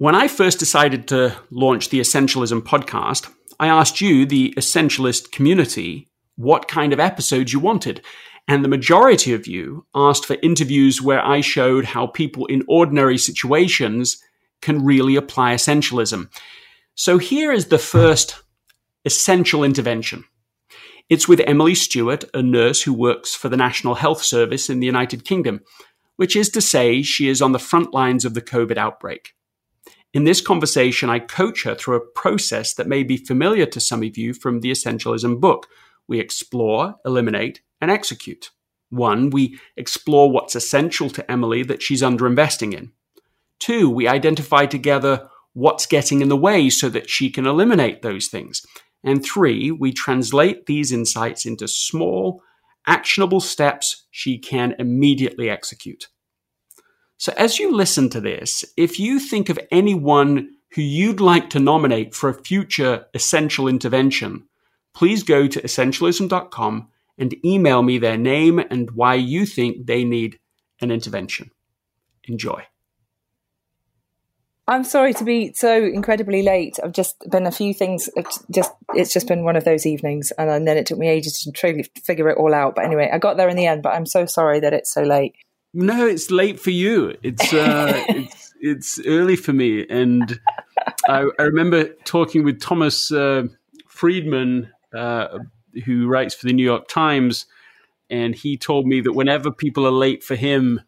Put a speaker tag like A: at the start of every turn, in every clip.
A: When I first decided to launch the Essentialism podcast, I asked you, the Essentialist community, what kind of episodes you wanted. And the majority of you asked for interviews where I showed how people in ordinary situations can really apply essentialism. So here is the first essential intervention. It's with Emily Stewart, a nurse who works for the National Health Service in the United Kingdom, which is to say, she is on the front lines of the COVID outbreak. In this conversation, I coach her through a process that may be familiar to some of you from the Essentialism book. We explore, eliminate, and execute. One, we explore what's essential to Emily that she's underinvesting in. Two, we identify together what's getting in the way so that she can eliminate those things. And three, we translate these insights into small, actionable steps she can immediately execute. So as you listen to this, if you think of anyone who you'd like to nominate for a future essential intervention, please go to essentialism.com and email me their name and why you think they need an intervention. Enjoy.
B: I'm sorry to be so incredibly late. I've just been a few things. It's just it's just been one of those evenings, and then it took me ages to truly figure it all out. But anyway, I got there in the end. But I'm so sorry that it's so late.
A: No, it's late for you. It's uh, it's it's early for me, and I, I remember talking with Thomas uh, Friedman, uh, who writes for the New York Times, and he told me that whenever people are late for him,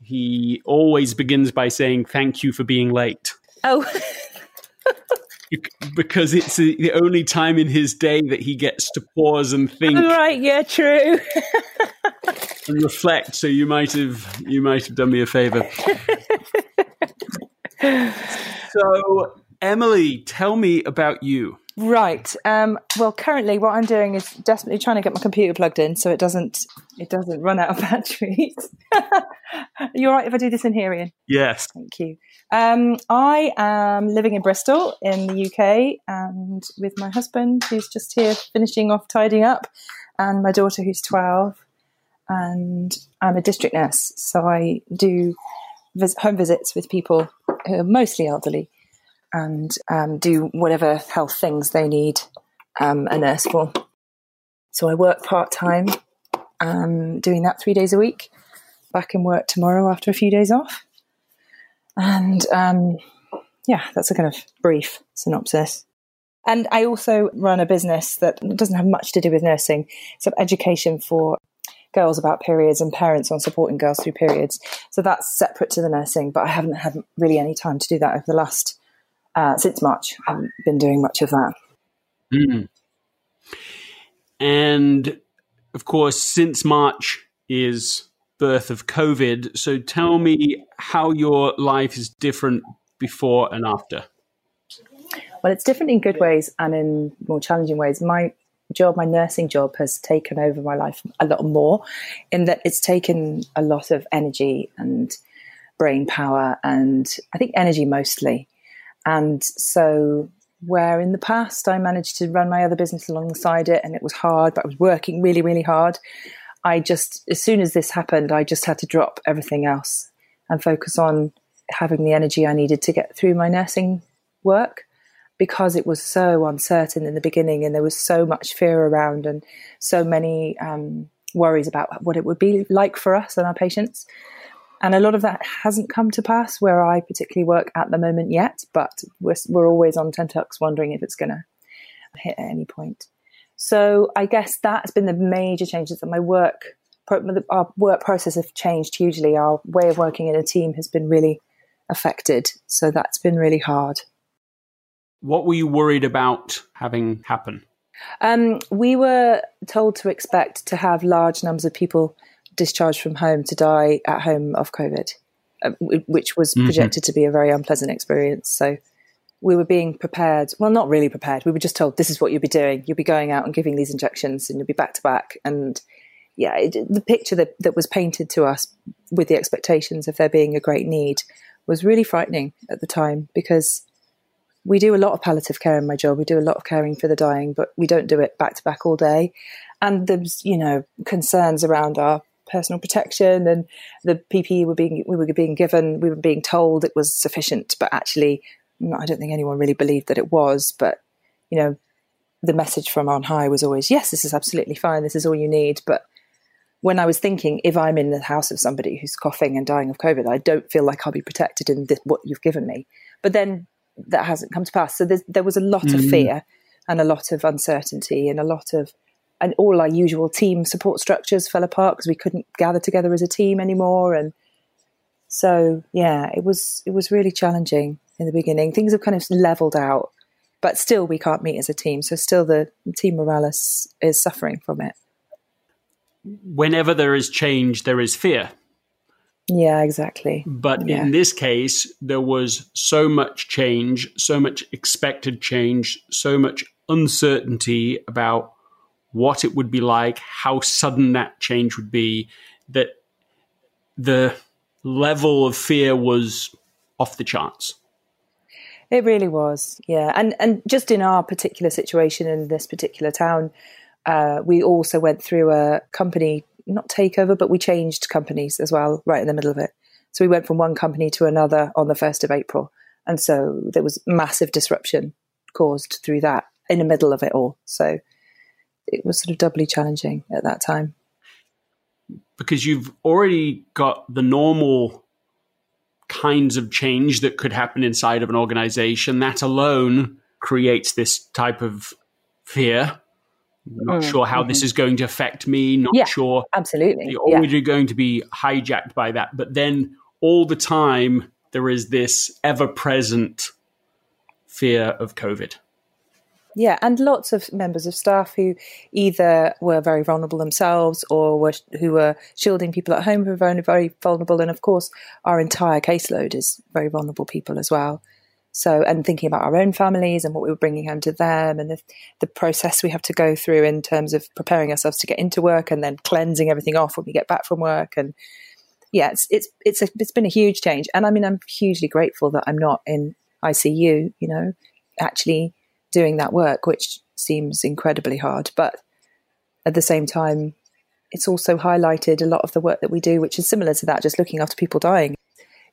A: he always begins by saying "Thank you for being late."
B: Oh.
A: because it's the only time in his day that he gets to pause and think.
B: Right? Yeah, true.
A: and reflect. So you might have you might have done me a favor. so Emily, tell me about you.
B: Right. Um, well, currently, what I'm doing is desperately trying to get my computer plugged in so it doesn't it doesn't run out of batteries. You're right if I do this in here, Ian?
A: Yes.
B: Thank you. Um, I am living in Bristol in the UK, and with my husband, who's just here finishing off tidying up, and my daughter, who's twelve. And I'm a district nurse, so I do vis- home visits with people who are mostly elderly and um, do whatever health things they need um, a nurse for. So I work part time, um, doing that three days a week. Back in work tomorrow after a few days off. And um, yeah, that's a kind of brief synopsis. And I also run a business that doesn't have much to do with nursing. It's education for girls about periods and parents on supporting girls through periods. So that's separate to the nursing, but I haven't had really any time to do that over the last uh, since March. I haven't been doing much of that.
A: Mm. And of course, since March is birth of COVID. So tell me how your life is different before and after.
B: Well, it's different in good ways and in more challenging ways. My job, my nursing job, has taken over my life a lot more, in that it's taken a lot of energy and brain power, and I think energy mostly. And so, where in the past I managed to run my other business alongside it and it was hard, but I was working really, really hard, I just, as soon as this happened, I just had to drop everything else and focus on having the energy I needed to get through my nursing work because it was so uncertain in the beginning and there was so much fear around and so many um, worries about what it would be like for us and our patients. And a lot of that hasn't come to pass where I particularly work at the moment yet, but we're, we're always on tenterhooks wondering if it's going to hit at any point. So I guess that's been the major changes that my work, our work process have changed hugely. Our way of working in a team has been really affected. So that's been really hard.
A: What were you worried about having happen?
B: Um, we were told to expect to have large numbers of people discharged from home to die at home of COVID, uh, which was mm-hmm. projected to be a very unpleasant experience. So we were being prepared. Well, not really prepared. We were just told this is what you'll be doing. You'll be going out and giving these injections, and you'll be back to back. And yeah, it, the picture that, that was painted to us with the expectations of there being a great need was really frightening at the time because we do a lot of palliative care in my job. We do a lot of caring for the dying, but we don't do it back to back all day. And there's, you know, concerns around our personal protection and the PPE were being we were being given. We were being told it was sufficient, but actually, I don't think anyone really believed that it was. But you know, the message from on high was always, "Yes, this is absolutely fine. This is all you need." But when I was thinking, if I'm in the house of somebody who's coughing and dying of COVID, I don't feel like I'll be protected in this, what you've given me. But then that hasn't come to pass. So there was a lot mm. of fear and a lot of uncertainty and a lot of and all our usual team support structures fell apart because we couldn't gather together as a team anymore and so yeah it was it was really challenging in the beginning. Things have kind of leveled out but still we can't meet as a team so still the team morales is suffering from it.
A: Whenever there is change there is fear.
B: Yeah exactly.
A: But
B: yeah.
A: in this case there was so much change so much expected change so much uncertainty about what it would be like, how sudden that change would be, that the level of fear was off the charts.
B: It really was, yeah. And and just in our particular situation in this particular town, uh, we also went through a company not takeover, but we changed companies as well, right in the middle of it. So we went from one company to another on the first of April, and so there was massive disruption caused through that in the middle of it all. So it was sort of doubly challenging at that time.
A: Because you've already got the normal kinds of change that could happen inside of an organization. That alone creates this type of fear. Not mm, sure how mm-hmm. this is going to affect me. Not
B: yeah,
A: sure.
B: Absolutely.
A: You're already yeah. going to be hijacked by that. But then all the time, there is this ever present fear of COVID.
B: Yeah, and lots of members of staff who either were very vulnerable themselves or were who were shielding people at home who were very, vulnerable. And of course, our entire caseload is very vulnerable people as well. So, and thinking about our own families and what we were bringing home to them and the, the process we have to go through in terms of preparing ourselves to get into work and then cleansing everything off when we get back from work. And yeah, it's, it's, it's, a, it's been a huge change. And I mean, I'm hugely grateful that I'm not in ICU, you know, actually doing that work, which seems incredibly hard. But at the same time, it's also highlighted a lot of the work that we do, which is similar to that, just looking after people dying.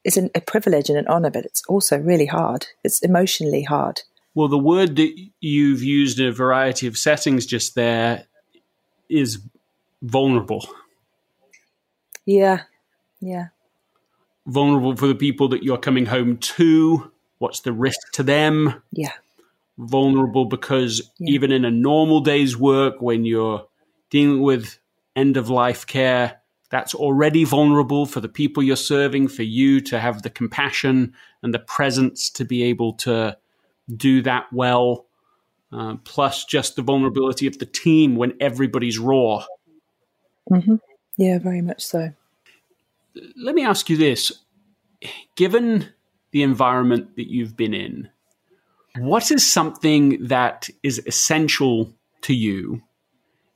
B: It's an, a privilege and an honor, but it's also really hard. It's emotionally hard.
A: Well, the word that you've used in a variety of settings just there is vulnerable.
B: Yeah, yeah.
A: Vulnerable for the people that you're coming home to. What's the risk to them?
B: Yeah
A: vulnerable because yeah. even in a normal day's work, when you're dealing with end of life care, that's already vulnerable for the people you're serving, for you to have the compassion and the presence to be able to do that well. Uh, plus, just the vulnerability of the team when everybody's raw.
B: Mm-hmm. Yeah, very much so.
A: Let me ask you this given the environment that you've been in, what is something that is essential to you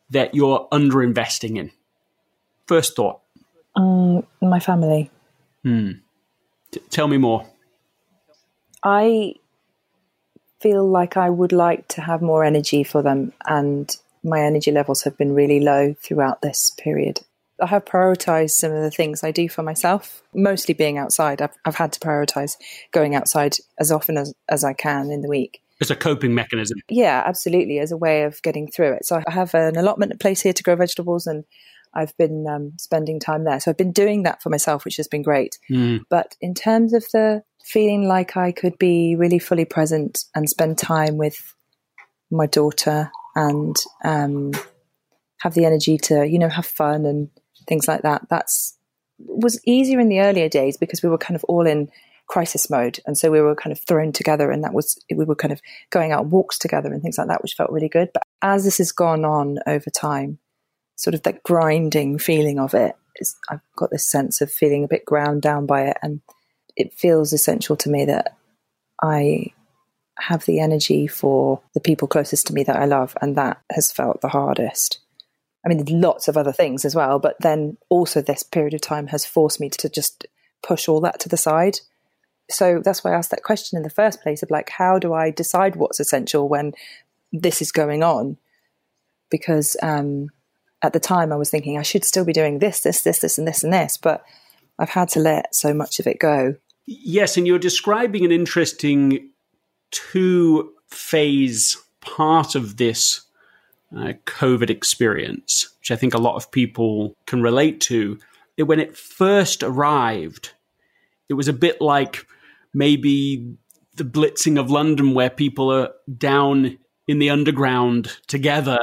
A: that you're underinvesting in? First thought.
B: Um, my family.
A: Hmm. T- tell me more.
B: I feel like I would like to have more energy for them, and my energy levels have been really low throughout this period. I have prioritized some of the things I do for myself, mostly being outside. I've, I've had to prioritize going outside as often as, as I can in the week.
A: It's a coping mechanism.
B: Yeah, absolutely, as a way of getting through it. So I have an allotment place here to grow vegetables and I've been um, spending time there. So I've been doing that for myself, which has been great.
A: Mm.
B: But in terms of the feeling like I could be really fully present and spend time with my daughter and um, have the energy to, you know, have fun and things like that. That's was easier in the earlier days because we were kind of all in crisis mode, and so we were kind of thrown together, and that was we were kind of going out walks together and things like that, which felt really good. But as this has gone on over time, sort of that grinding feeling of it is I've got this sense of feeling a bit ground down by it, and it feels essential to me that I have the energy for the people closest to me that I love, and that has felt the hardest. I mean, lots of other things as well, but then also this period of time has forced me to just push all that to the side. So that's why I asked that question in the first place of like, how do I decide what's essential when this is going on? Because um, at the time I was thinking I should still be doing this, this, this, this, and this, and this, but I've had to let so much of it go.
A: Yes, and you're describing an interesting two phase part of this uh, COVID experience, which I think a lot of people can relate to. When it first arrived, it was a bit like maybe the blitzing of London, where people are down in the underground together.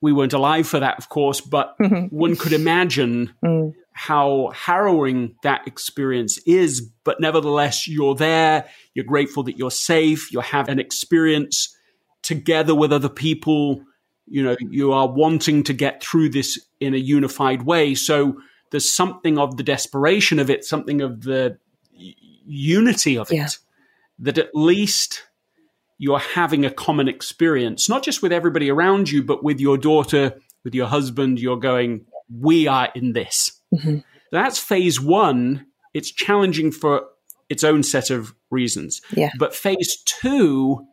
A: We weren't alive for that, of course, but one could imagine mm. how harrowing that experience is. But nevertheless, you're there, you're grateful that you're safe, you have an experience together with other people. You know, you are wanting to get through this in a unified way. So there's something of the desperation of it, something of the unity of it, that at least you're having a common experience, not just with everybody around you, but with your daughter, with your husband. You're going, we are in this. Mm-hmm. That's phase one. It's challenging for its own set of reasons.
B: Yeah.
A: But phase two,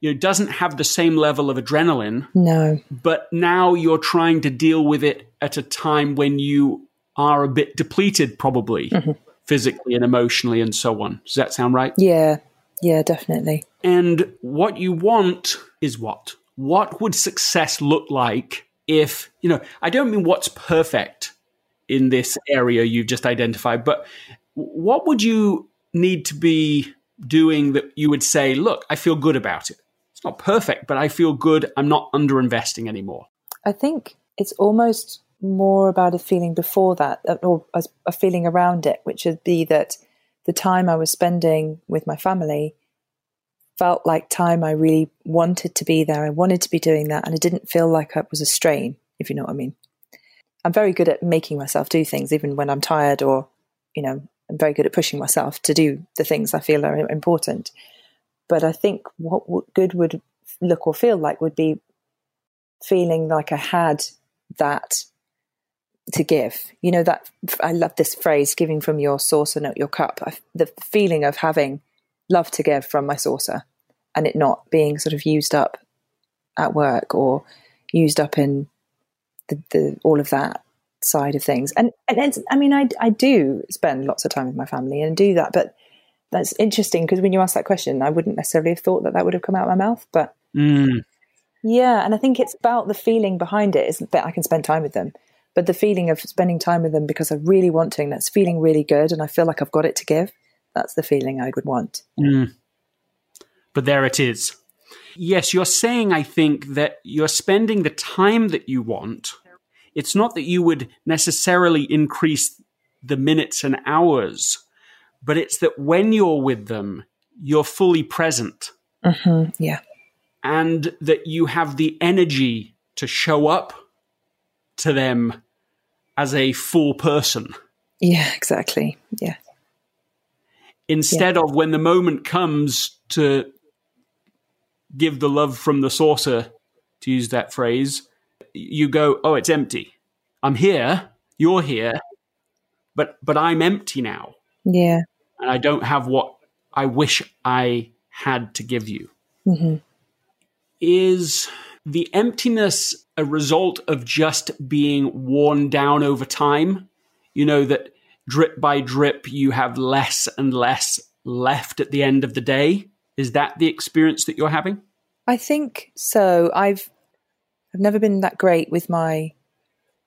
A: you know, doesn't have the same level of adrenaline.
B: No.
A: But now you're trying to deal with it at a time when you are a bit depleted, probably mm-hmm. physically and emotionally, and so on. Does that sound right?
B: Yeah. Yeah, definitely.
A: And what you want is what? What would success look like if, you know, I don't mean what's perfect in this area you've just identified, but what would you need to be doing that you would say, look, I feel good about it? It's not perfect, but I feel good. I'm not underinvesting anymore.
B: I think it's almost more about a feeling before that, uh, or a feeling around it, which would be that the time I was spending with my family felt like time I really wanted to be there. I wanted to be doing that, and it didn't feel like it was a strain, if you know what I mean. I'm very good at making myself do things, even when I'm tired, or, you know, I'm very good at pushing myself to do the things I feel are important. But I think what good would look or feel like would be feeling like I had that to give. You know that I love this phrase, "giving from your saucer, not your cup." I, the feeling of having love to give from my saucer, and it not being sort of used up at work or used up in the, the all of that side of things. And and I mean, I I do spend lots of time with my family and do that, but that's interesting because when you ask that question, I wouldn't necessarily have thought that that would have come out of my mouth, but.
A: Mm.
B: Yeah, and I think it's about the feeling behind it is that I can spend time with them but the feeling of spending time with them because I really want to, and that's feeling really good, and I feel like I've got it to give. That's the feeling I would want.
A: Mm. But there it is. Yes, you're saying, I think, that you're spending the time that you want. It's not that you would necessarily increase the minutes and hours, but it's that when you're with them, you're fully present.
B: Mm-hmm. Yeah.
A: And that you have the energy to show up to them as a full person.
B: Yeah, exactly. Yeah.
A: Instead yeah. of when the moment comes to give the love from the saucer, to use that phrase, you go, "Oh, it's empty. I'm here. You're here, but but I'm empty now.
B: Yeah,
A: and I don't have what I wish I had to give you."
B: Mm-hmm.
A: Is the emptiness a result of just being worn down over time? You know, that drip by drip, you have less and less left at the end of the day? Is that the experience that you're having?
B: I think so. I've I've never been that great with my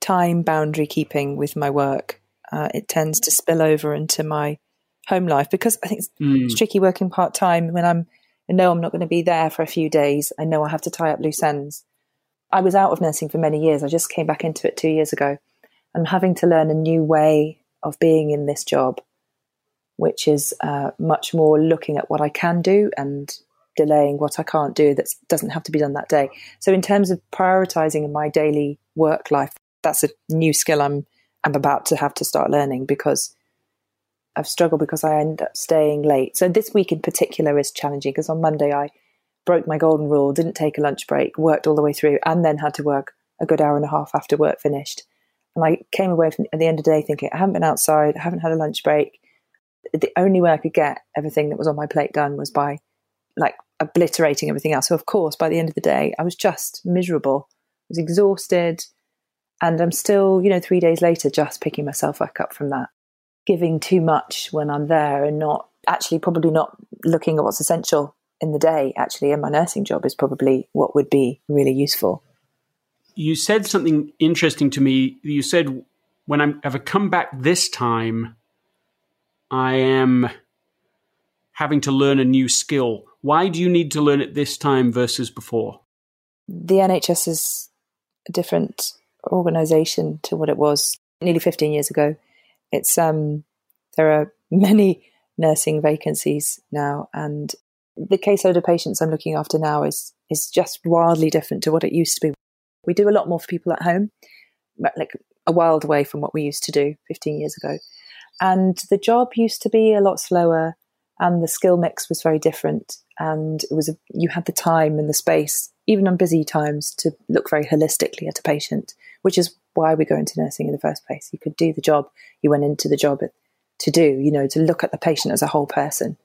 B: time boundary keeping with my work. Uh, it tends to spill over into my home life because I think it's, mm. it's tricky working part time when I'm I know I'm not going to be there for a few days. I know I have to tie up loose ends. I was out of nursing for many years. I just came back into it two years ago. I'm having to learn a new way of being in this job, which is uh, much more looking at what I can do and delaying what I can't do that doesn't have to be done that day. So, in terms of prioritizing in my daily work life, that's a new skill I'm I'm about to have to start learning because I've struggled because I end up staying late. So this week in particular is challenging because on Monday I broke my golden rule, didn't take a lunch break, worked all the way through, and then had to work a good hour and a half after work finished. And I came away from, at the end of the day thinking, I haven't been outside, I haven't had a lunch break. The only way I could get everything that was on my plate done was by like obliterating everything else. So, of course, by the end of the day, I was just miserable. I was exhausted And I'm still, you know, three days later, just picking myself back up from that, giving too much when I'm there and not actually probably not looking at what's essential in the day. Actually, in my nursing job is probably what would be really useful.
A: You said something interesting to me. You said, when I'm, come back this time, I am having to learn a new skill. Why do you need to learn it this time versus before?
B: The NHS is a different organisation to what it was nearly 15 years ago. It's um, there are many nursing vacancies now, and the caseload of patients I'm looking after now is is just wildly different to what it used to be. We do a lot more for people at home, like a wild way from what we used to do 15 years ago. And the job used to be a lot slower, and the skill mix was very different. And it was a, you had the time and the space, even on busy times, to look very holistically at a patient, which is why we go into nursing in the first place. You could do the job you went into the job to do, you know, to look at the patient as a whole person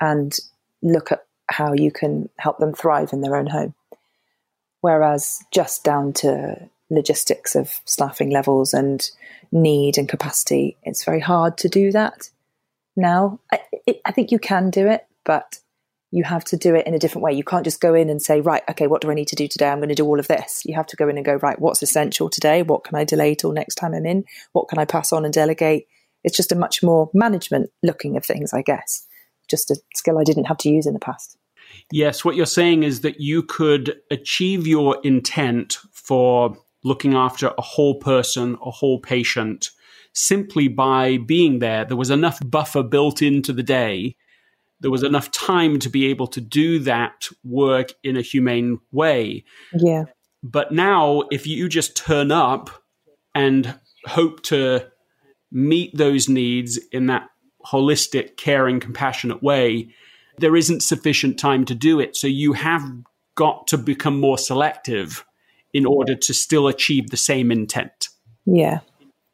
B: and look at how you can help them thrive in their own home. Whereas just down to logistics of staffing levels and need and capacity, it's very hard to do that now. I, I think you can do it, but you have to do it in a different way. You can't just go in and say, right, okay, what do I need to do today? I'm going to do all of this. You have to go in and go, right, what's essential today? What can I delay till next time I'm in? What can I pass on and delegate? It's just a much more management looking of things, I guess. Just a skill I didn't have to use in the past.
A: Yes, what you're saying is that you could achieve your intent for looking after a whole person, a whole patient, simply by being there. There was enough buffer built into the day. There was enough time to be able to do that work in a humane way.
B: Yeah.
A: But now, if you just turn up and hope to meet those needs in that holistic, caring, compassionate way, there isn't sufficient time to do it. So you have got to become more selective in order to still achieve the same intent.
B: Yeah.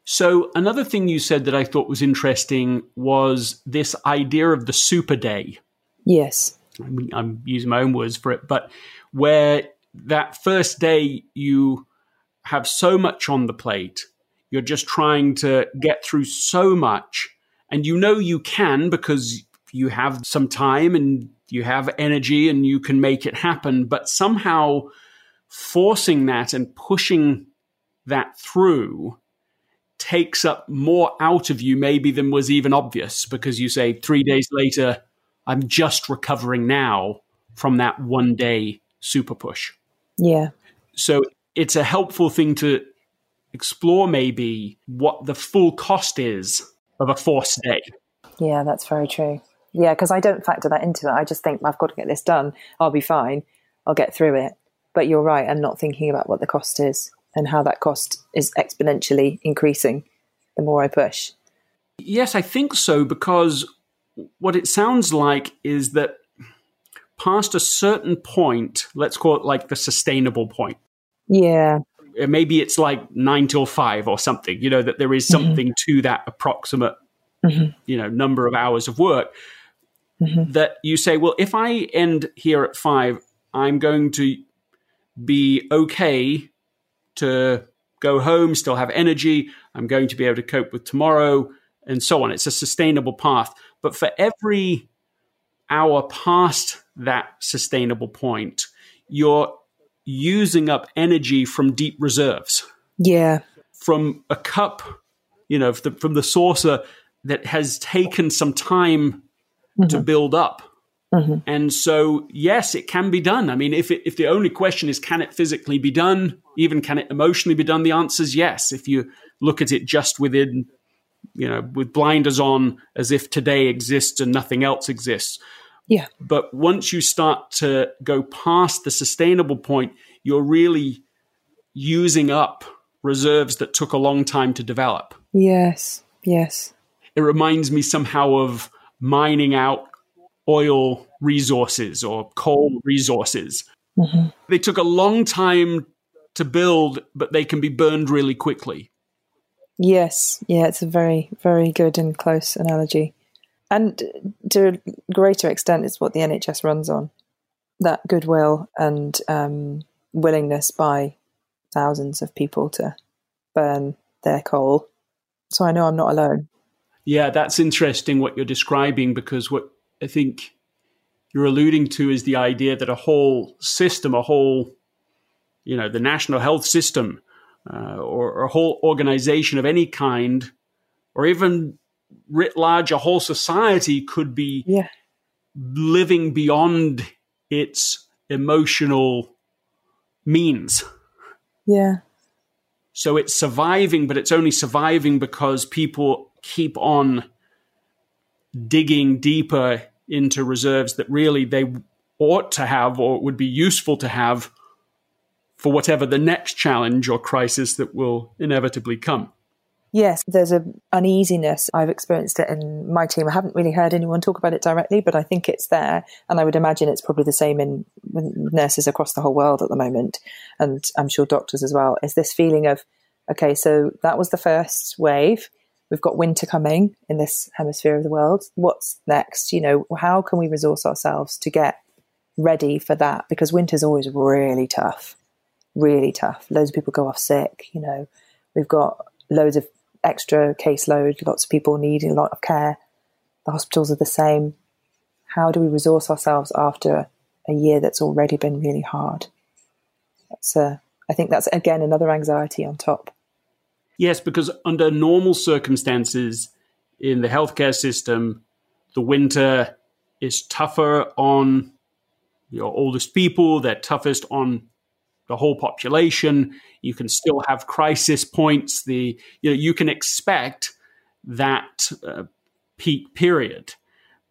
A: So, another thing you said that I thought was interesting was this idea of the super day.
B: Yes.
A: I'm using my own words for it, but where that first day you have so much on the plate, you're just trying to get through so much, and you know you can because you have some time and you have energy and you can make it happen, but somehow forcing that and pushing that through takes up more out of you maybe than was even obvious because you say three days later i'm just recovering now from that one day super push.
B: Yeah.
A: So it's a helpful thing to explore maybe what the full cost is of a forced day.
B: Yeah that's very true. Yeah because i don't factor that into it. I just think i've got to get this done. I'll be fine. I'll get through it. But you're right, I'm not thinking about what the cost is and how that cost is exponentially increasing the more I push.
A: Yes, I think so, because what it sounds like is that past a certain point, let's call it like the sustainable point.
B: Yeah.
A: Maybe it's like nine till five or something, you know, that there is mm-hmm. something mm-hmm. to that approximate, mm-hmm. you know, number of hours of work. Mm-hmm. That you say, well, if I end here at five, I'm going to be okay to go home, still have energy. I'm going to be able to cope with tomorrow, and so on. It's a sustainable path. But for every hour past that sustainable point, you're using up energy from deep reserves.
B: Yeah.
A: From a cup, you know, from the saucer that has taken some time mm-hmm. to build up. Mm-hmm. And so, yes, it can be done. I mean, if it, if the only question is can it physically be done, even can it emotionally be done, the answer is yes. If you look at it just within, you know, with blinders on, as if today exists and nothing else exists.
B: Yeah.
A: But once you start to go past the sustainable point, you're really using up reserves that took a long time to develop.
B: Yes. Yes.
A: It reminds me somehow of mining out oil resources or coal resources. Mm-hmm. They took a long time to build, but they can be burned really quickly.
B: Yes, yeah, it's a very, very good and close analogy. And to a greater extent, it's what the NHS runs on that goodwill and um, willingness by thousands of people to burn their coal. So I know I'm not alone.
A: Yeah, that's interesting what you're describing because what I think you're alluding to is the idea that a whole system, a whole, you know, the national health system, uh, or, or a whole organization of any kind, or even writ large, a whole society could be
B: yeah.
A: living beyond its emotional means.
B: Yeah.
A: So it's surviving, but it's only surviving because people keep on digging deeper into reserves that really they ought to have or would be useful to have for whatever the next challenge or crisis that will inevitably come.
B: Yes, there's an uneasiness. I've experienced it in my team. I haven't really heard anyone talk about it directly, but I think it's there. And I would imagine it's probably the same in nurses across the whole world at the moment. And I'm sure doctors as well. Is this feeling of, okay, so that was the first wave. We've got winter coming in this hemisphere of the world. What's next? You know, how can we resource ourselves to get ready for that? Because winter's always really tough, really tough. Loads of people go off sick. You know, we've got loads of extra caseload, lots of people needing a lot of care. The hospitals are the same. How do we resource ourselves after a year that's already been really hard? That's uh, I think that's again another anxiety on top.
A: Yes, because under normal circumstances in the healthcare system, the winter is tougher on your oldest people, they're toughest on the whole population. You can still have crisis points. The you know you can expect that uh, peak period,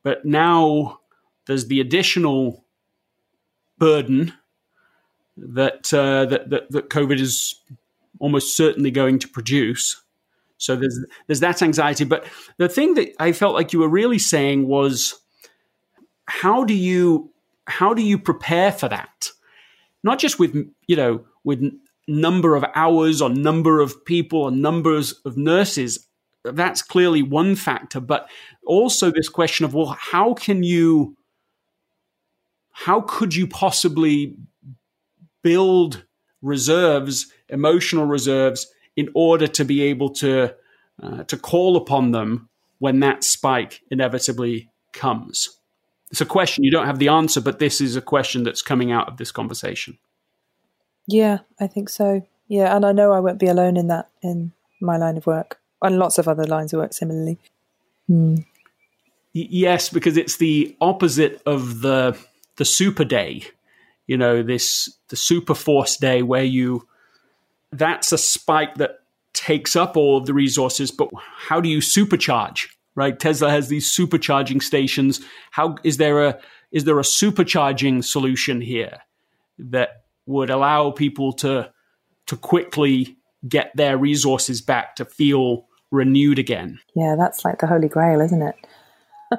A: but now there's the additional burden that, uh, that that that COVID is almost certainly going to produce. So there's there's that anxiety. But the thing that I felt like you were really saying was, how do you how do you prepare for that? not just with you know with number of hours or number of people or numbers of nurses that's clearly one factor but also this question of well how can you how could you possibly build reserves emotional reserves in order to be able to uh, to call upon them when that spike inevitably comes it's a question you don't have the answer, but this is a question that's coming out of this conversation.
B: Yeah, I think so. Yeah, and I know I won't be alone in that in my line of work, and lots of other lines of work similarly. Hmm.
A: Yes, because it's the opposite of the the super day. You know, this the super force day where you that's a spike that takes up all of the resources, but how do you supercharge? right? Tesla has these supercharging stations. How is there a is there a supercharging solution here that would allow people to to quickly get their resources back to feel renewed again?
B: Yeah, that's like the holy grail, isn't it?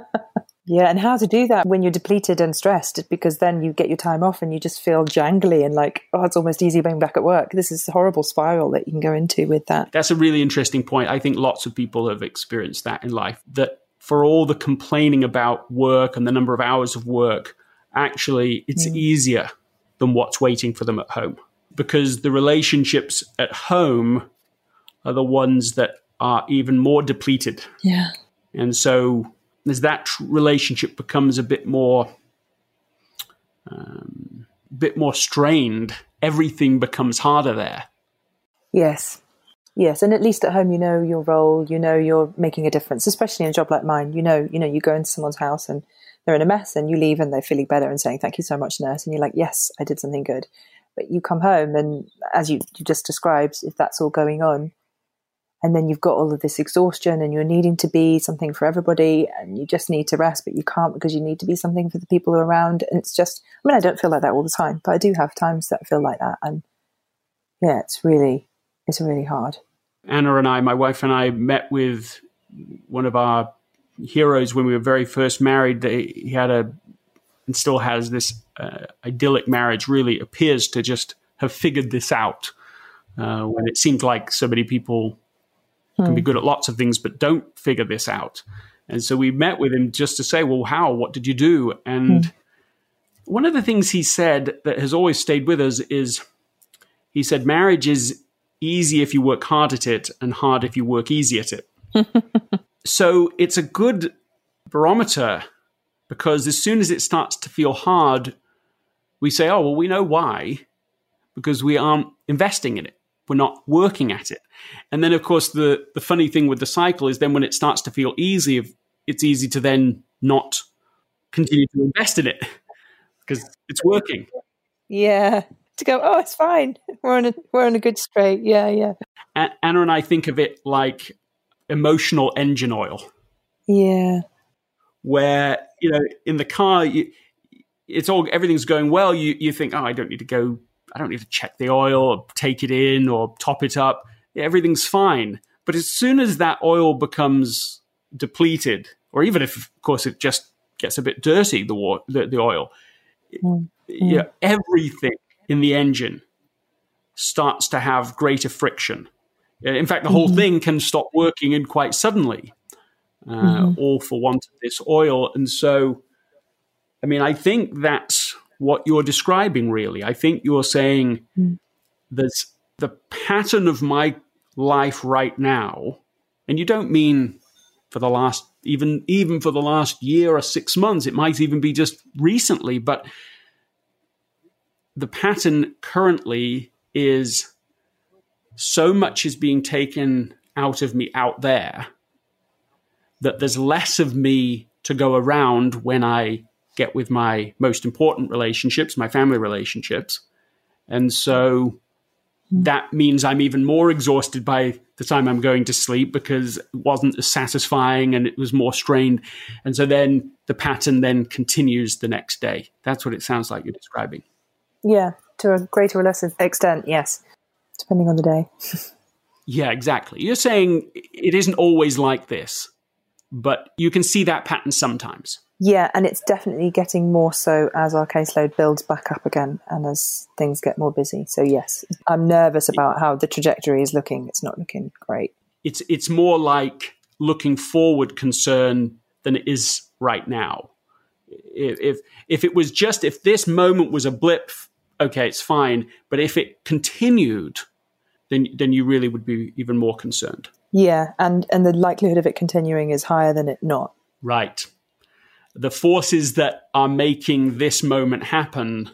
B: Yeah, and how to do that when you're depleted and stressed because then you get your time off and you just feel jangly and like, oh, it's almost easy being back at work. This is a horrible spiral that you can go into with that.
A: That's a really interesting point. I think lots of people have experienced that in life that for all the complaining about work and the number of hours of work, actually, it's mm. easier than what's waiting for them at home because the relationships at home are the ones that are even more depleted.
B: Yeah.
A: And so as that relationship becomes a bit more um, bit more strained, everything becomes harder there.
B: Yes. Yes, and at least at home you know your role, you know you're making a difference, especially in a job like mine. You know, you know, you go into someone's house and they're in a mess and you leave and they're feeling better and saying, Thank you so much, nurse, and you're like, Yes, I did something good. But you come home and as you, you just described, if that's all going on, and then you've got all of this exhaustion and you're needing to be something for everybody and you just need to rest but you can't because you need to be something for the people around. And it's just i mean i don't feel like that all the time but i do have times that feel like that. And yeah it's really it's really hard.
A: Anna and i my wife and i met with one of our heroes when we were very first married. They, he had a and still has this uh, idyllic marriage really appears to just have figured this out uh, when it seemed like so many people hmm. can be hmm. good at lots of things, but don't figure this out. And so we met with him just to say, well, how? What did you do? And hmm. one of the things he said that has always stayed with us is he said, marriage is easy if you work hard at it and hard if you work easy at it. so it's a good barometer because as soon as it starts to feel hard, we say, oh, well, we know why, because we aren't investing in it. We're not working at it. And then, of course, the, the funny thing with the cycle is then when it starts to feel easy, it's easy to then not continue to invest in it because it's working.
B: Yeah. To go, oh, it's fine. We're on a we're on a good straight. Yeah, yeah.
A: Anna and I think of it like emotional engine oil.
B: Yeah.
A: Where you know, in the car, you, it's all everything's going well. You you think, oh, I don't need to go. I don't need to check the oil or take it in or top it up. Everything's fine. But as soon as that oil becomes depleted, or even if, of course, it just gets a bit dirty, the water, the, the oil, mm. yeah, everything in the engine starts to have greater friction. In fact, the whole mm-hmm. thing can stop working and quite suddenly, uh, mm-hmm. all for want of this oil. And so, I mean, I think that's what you're describing, really. I think you're saying mm. there's the pattern of my life right now, and you don't mean for the last even even for the last year or six months. It might even be just recently, but the pattern currently is so much is being taken out of me out there that there's less of me to go around when I get with my most important relationships, my family relationships. And so that means I'm even more exhausted by the time I'm going to sleep because it wasn't as satisfying and it was more strained. And so then the pattern then continues the next day. That's what it sounds like you're describing.
B: Yeah, to a greater or lesser extent, yes, depending on the day.
A: yeah, exactly. You're saying it isn't always like this, but you can see that pattern sometimes.
B: Yeah, and it's definitely getting more so as our caseload builds back up again and as things get more busy. So yes, I'm nervous about how the trajectory is looking. It's not looking great.
A: It's it's more like looking forward concern than it is right now. If if, if it was just if this moment was a blip okay, it's fine. But if it continued, then then you really would be even more concerned.
B: Yeah, and and the likelihood of it continuing is higher than it not.
A: Right. The forces that are making this moment happen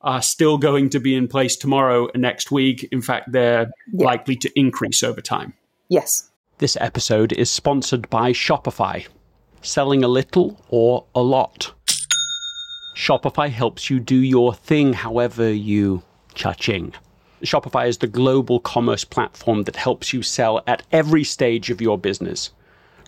A: are still going to be in place tomorrow and next week. In fact, they're yeah. likely to increase over time.
B: Yes.
A: This episode is sponsored by Shopify. Selling a little or a lot. Shopify helps you do your thing however you cha-ching. Shopify is the global commerce platform that helps you sell at every stage of your business.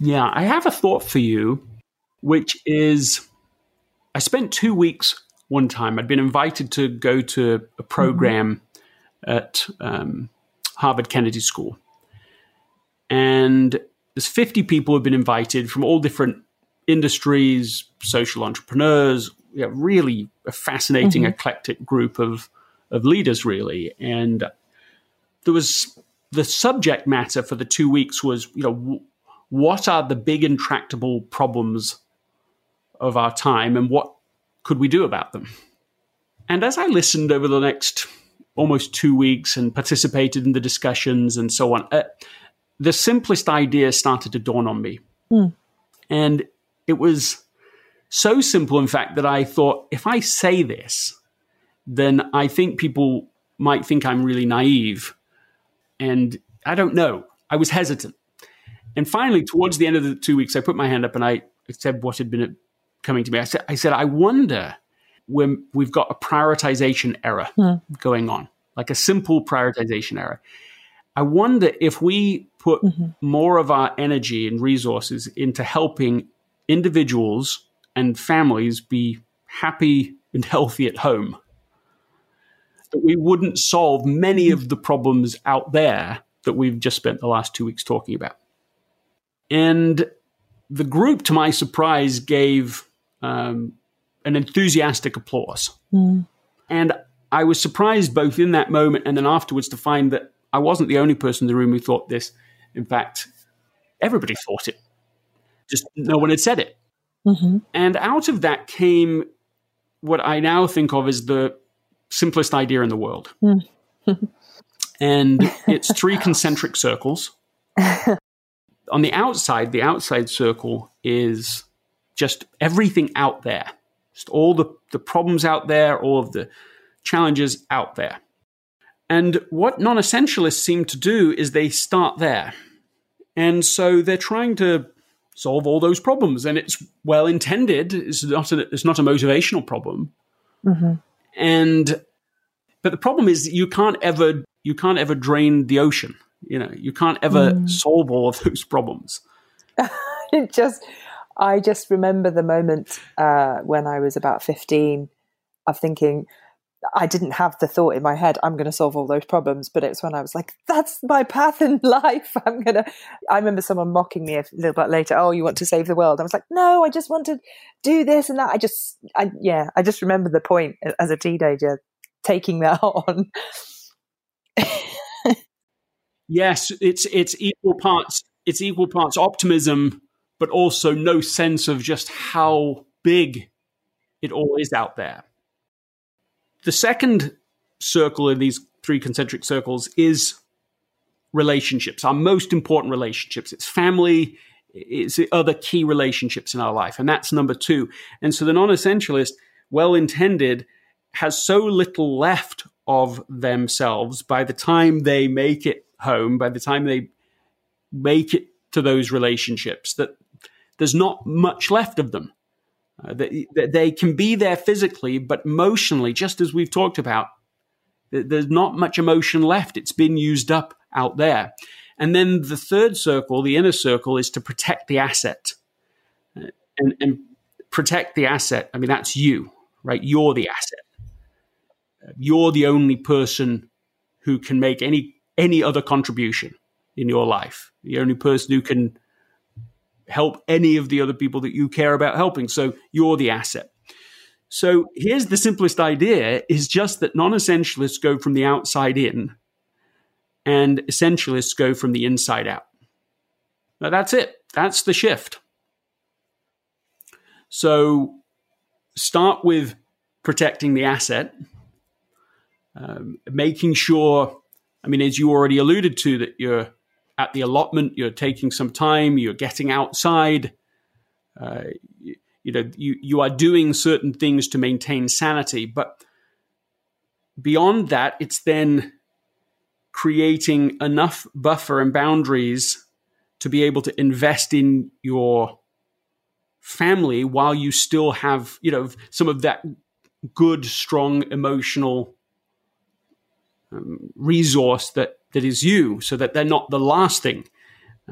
A: yeah i have a thought for you which is i spent two weeks one time i'd been invited to go to a program mm-hmm. at um, Harvard Kennedy School. And there's 50 people who've been invited from all different industries, social entrepreneurs, yeah, really a fascinating, mm-hmm. eclectic group of, of leaders, really. And there was the subject matter for the two weeks was, you know, what are the big intractable problems of our time and what could we do about them? And as I listened over the next almost two weeks and participated in the discussions and so on, uh, the simplest idea started to dawn on me. Mm. And it was so simple, in fact, that I thought if I say this, then I think people might think I'm really naive. And I don't know. I was hesitant. And finally, towards the end of the two weeks, I put my hand up and I said what had been coming to me. I said, I, said, I wonder when we've got a prioritization error hmm. going on, like a simple prioritization error. I wonder if we put mm-hmm. more of our energy and resources into helping individuals and families be happy and healthy at home, that we wouldn't solve many of the problems out there that we've just spent the last two weeks talking about. And the group, to my surprise, gave um, an enthusiastic applause. Mm. And I was surprised both in that moment and then afterwards to find that I wasn't the only person in the room who thought this. In fact, everybody thought it. Just no one had said it. Mm-hmm. And out of that came what I now think of as the simplest idea in the world. Mm. and it's three concentric circles. On the outside, the outside circle is just everything out there, just all the, the problems out there, all of the challenges out there. And what non essentialists seem to do is they start there. And so they're trying to solve all those problems. And it's well intended, it's not a, it's not a motivational problem. Mm-hmm. And but the problem is you can't ever you can't ever drain the ocean. You know, you can't ever mm. solve all of those problems.
B: it just I just remember the moment uh, when I was about 15 of thinking, I didn't have the thought in my head, I'm going to solve all those problems. But it's when I was like, that's my path in life. I'm going to. I remember someone mocking me a little bit later, oh, you want to save the world? I was like, no, I just want to do this and that. I just, I, yeah, I just remember the point as a teenager taking that on.
A: Yes, it's it's equal parts. It's equal parts optimism but also no sense of just how big it all is out there. The second circle in these three concentric circles is relationships, our most important relationships. It's family, it's the other key relationships in our life. And that's number two. And so the non essentialist, well intended, has so little left of themselves by the time they make it home, by the time they make it to those relationships, that there's not much left of them. Uh, they, they, can be there physically, but emotionally, just as we've talked about, there's not much emotion left. It's been used up out there. And then the third circle, the inner circle, is to protect the asset. Uh, and, and protect the asset, I mean, that's you, right? You're the asset. You're the only person who can make any any other contribution in your life. The only person who can help any of the other people that you care about helping. So you're the asset. So here's the simplest idea is just that non-essentialists go from the outside in and essentialists go from the inside out. Now that's it. That's the shift. So start with protecting the asset, um, making sure, I mean, as you already alluded to, that you're at the allotment, you're taking some time, you're getting outside. Uh, you, you know, you, you are doing certain things to maintain sanity. But beyond that, it's then creating enough buffer and boundaries to be able to invest in your family while you still have, you know, some of that good, strong emotional um, resource that that is you, so that they're not the last thing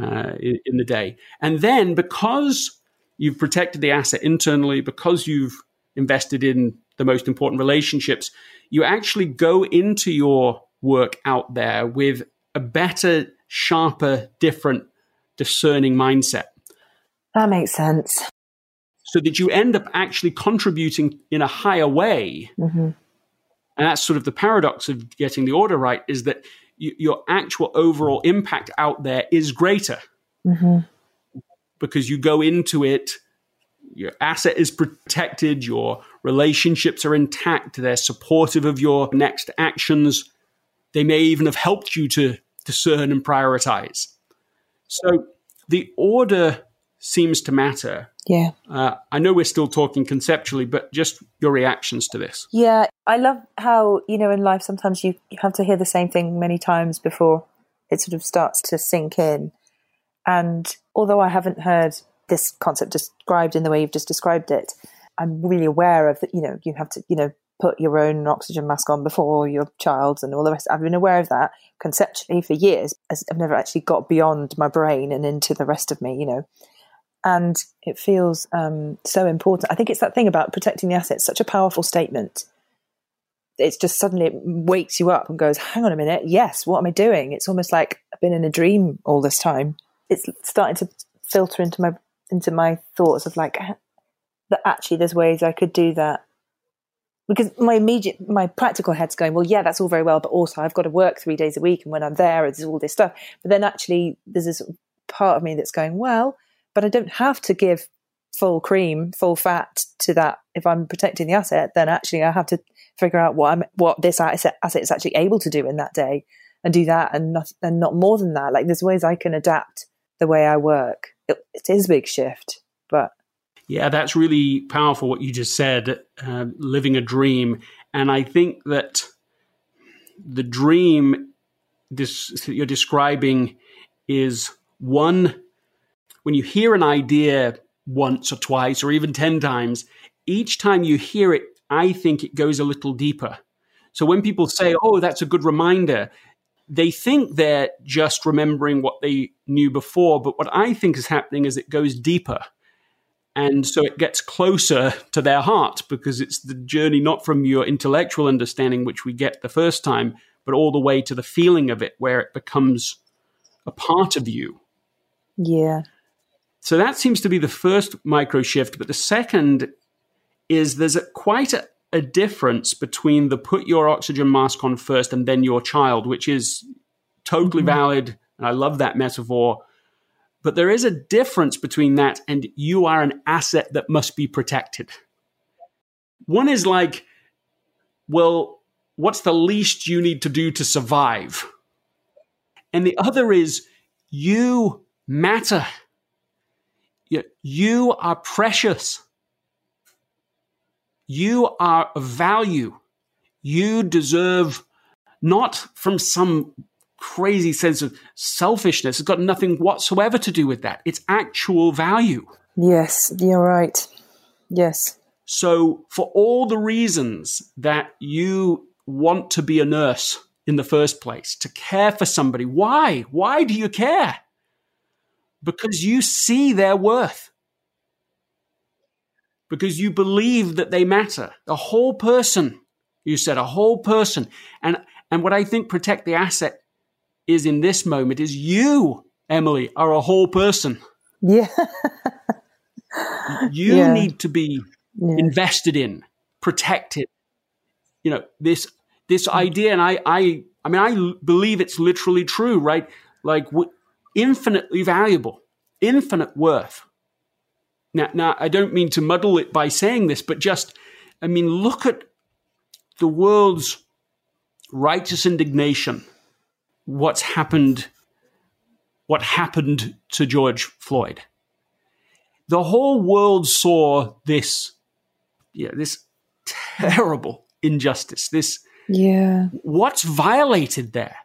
A: uh, in, in the day. And then because you've protected the asset internally, because you've invested in the most important relationships, you actually go into your work out there with a better, sharper, different, discerning mindset.
B: That makes sense.
A: So that you end up actually contributing in a higher way. Mm-hmm. And that's sort of the paradox of getting the order right is that y- your actual overall impact out there is greater.
B: Mm-hmm.
A: because you go into it your asset is protected your relationships are intact they're supportive of your next actions. They may even have helped you to discern and prioritize. So the order seems to matter
B: Yeah.
A: uh, i know we're still talking conceptually but just your reactions to this
B: Yeah, I love how, you know, in life sometimes you, you have to hear the same thing many times before it sort of starts to sink in. And although I haven't heard this concept described in the way you've just described it, I'm really aware of that, you know, you have to, you know, put your own oxygen mask on before your child's and all the rest. I've been aware of that conceptually for years. as I've never actually got beyond my brain and into the rest of me, you know. And it feels um, so important. I think it's that thing about protecting the assets, such a powerful statement it's just suddenly it wakes you up and goes, hang on a minute, yes, what am I doing? It's almost like I've been in a dream all this time. It's starting to filter into my into my thoughts of like that actually there's ways I could do that. Because my immediate my practical head's going, well, yeah, that's all very well, but also I've got to work three days a week and when I'm there there's all this stuff. But then actually there's this part of me that's going, well, but I don't have to give full cream, full fat to that. If I'm protecting the asset, then actually I have to figure out what I'm, what this asset, asset is actually able to do in that day and do that and not, and not more than that. Like there's ways I can adapt the way I work. It, it is a big shift, but.
A: Yeah, that's really powerful what you just said, uh, living a dream. And I think that the dream this, you're describing is one, when you hear an idea once or twice or even 10 times, each time you hear it, I think it goes a little deeper. So when people say, oh, that's a good reminder, they think they're just remembering what they knew before. But what I think is happening is it goes deeper. And so it gets closer to their heart because it's the journey not from your intellectual understanding, which we get the first time, but all the way to the feeling of it where it becomes a part of you.
B: Yeah.
A: So that seems to be the first micro shift. But the second is there's a, quite a, a difference between the put your oxygen mask on first and then your child, which is totally mm-hmm. valid. And I love that metaphor. But there is a difference between that and you are an asset that must be protected. One is like, well, what's the least you need to do to survive? And the other is, you matter. You are precious. You are of value. You deserve not from some crazy sense of selfishness. It's got nothing whatsoever to do with that. It's actual value.
B: Yes, you're right. Yes.
A: So, for all the reasons that you want to be a nurse in the first place, to care for somebody, why? Why do you care? Because you see their worth because you believe that they matter. A whole person, you said, a whole person. And, and what I think protect the asset is in this moment is you, Emily, are a whole person.
B: Yeah.
A: you yeah. need to be yeah. invested in, protected. You know, this, this idea, and I, I, I mean, I believe it's literally true, right? Like, w- infinitely valuable, infinite worth. Now, now, I don't mean to muddle it by saying this, but just, I mean, look at the world's righteous indignation. What's happened? What happened to George Floyd? The whole world saw this, yeah, this terrible injustice. This,
B: yeah,
A: what's violated there?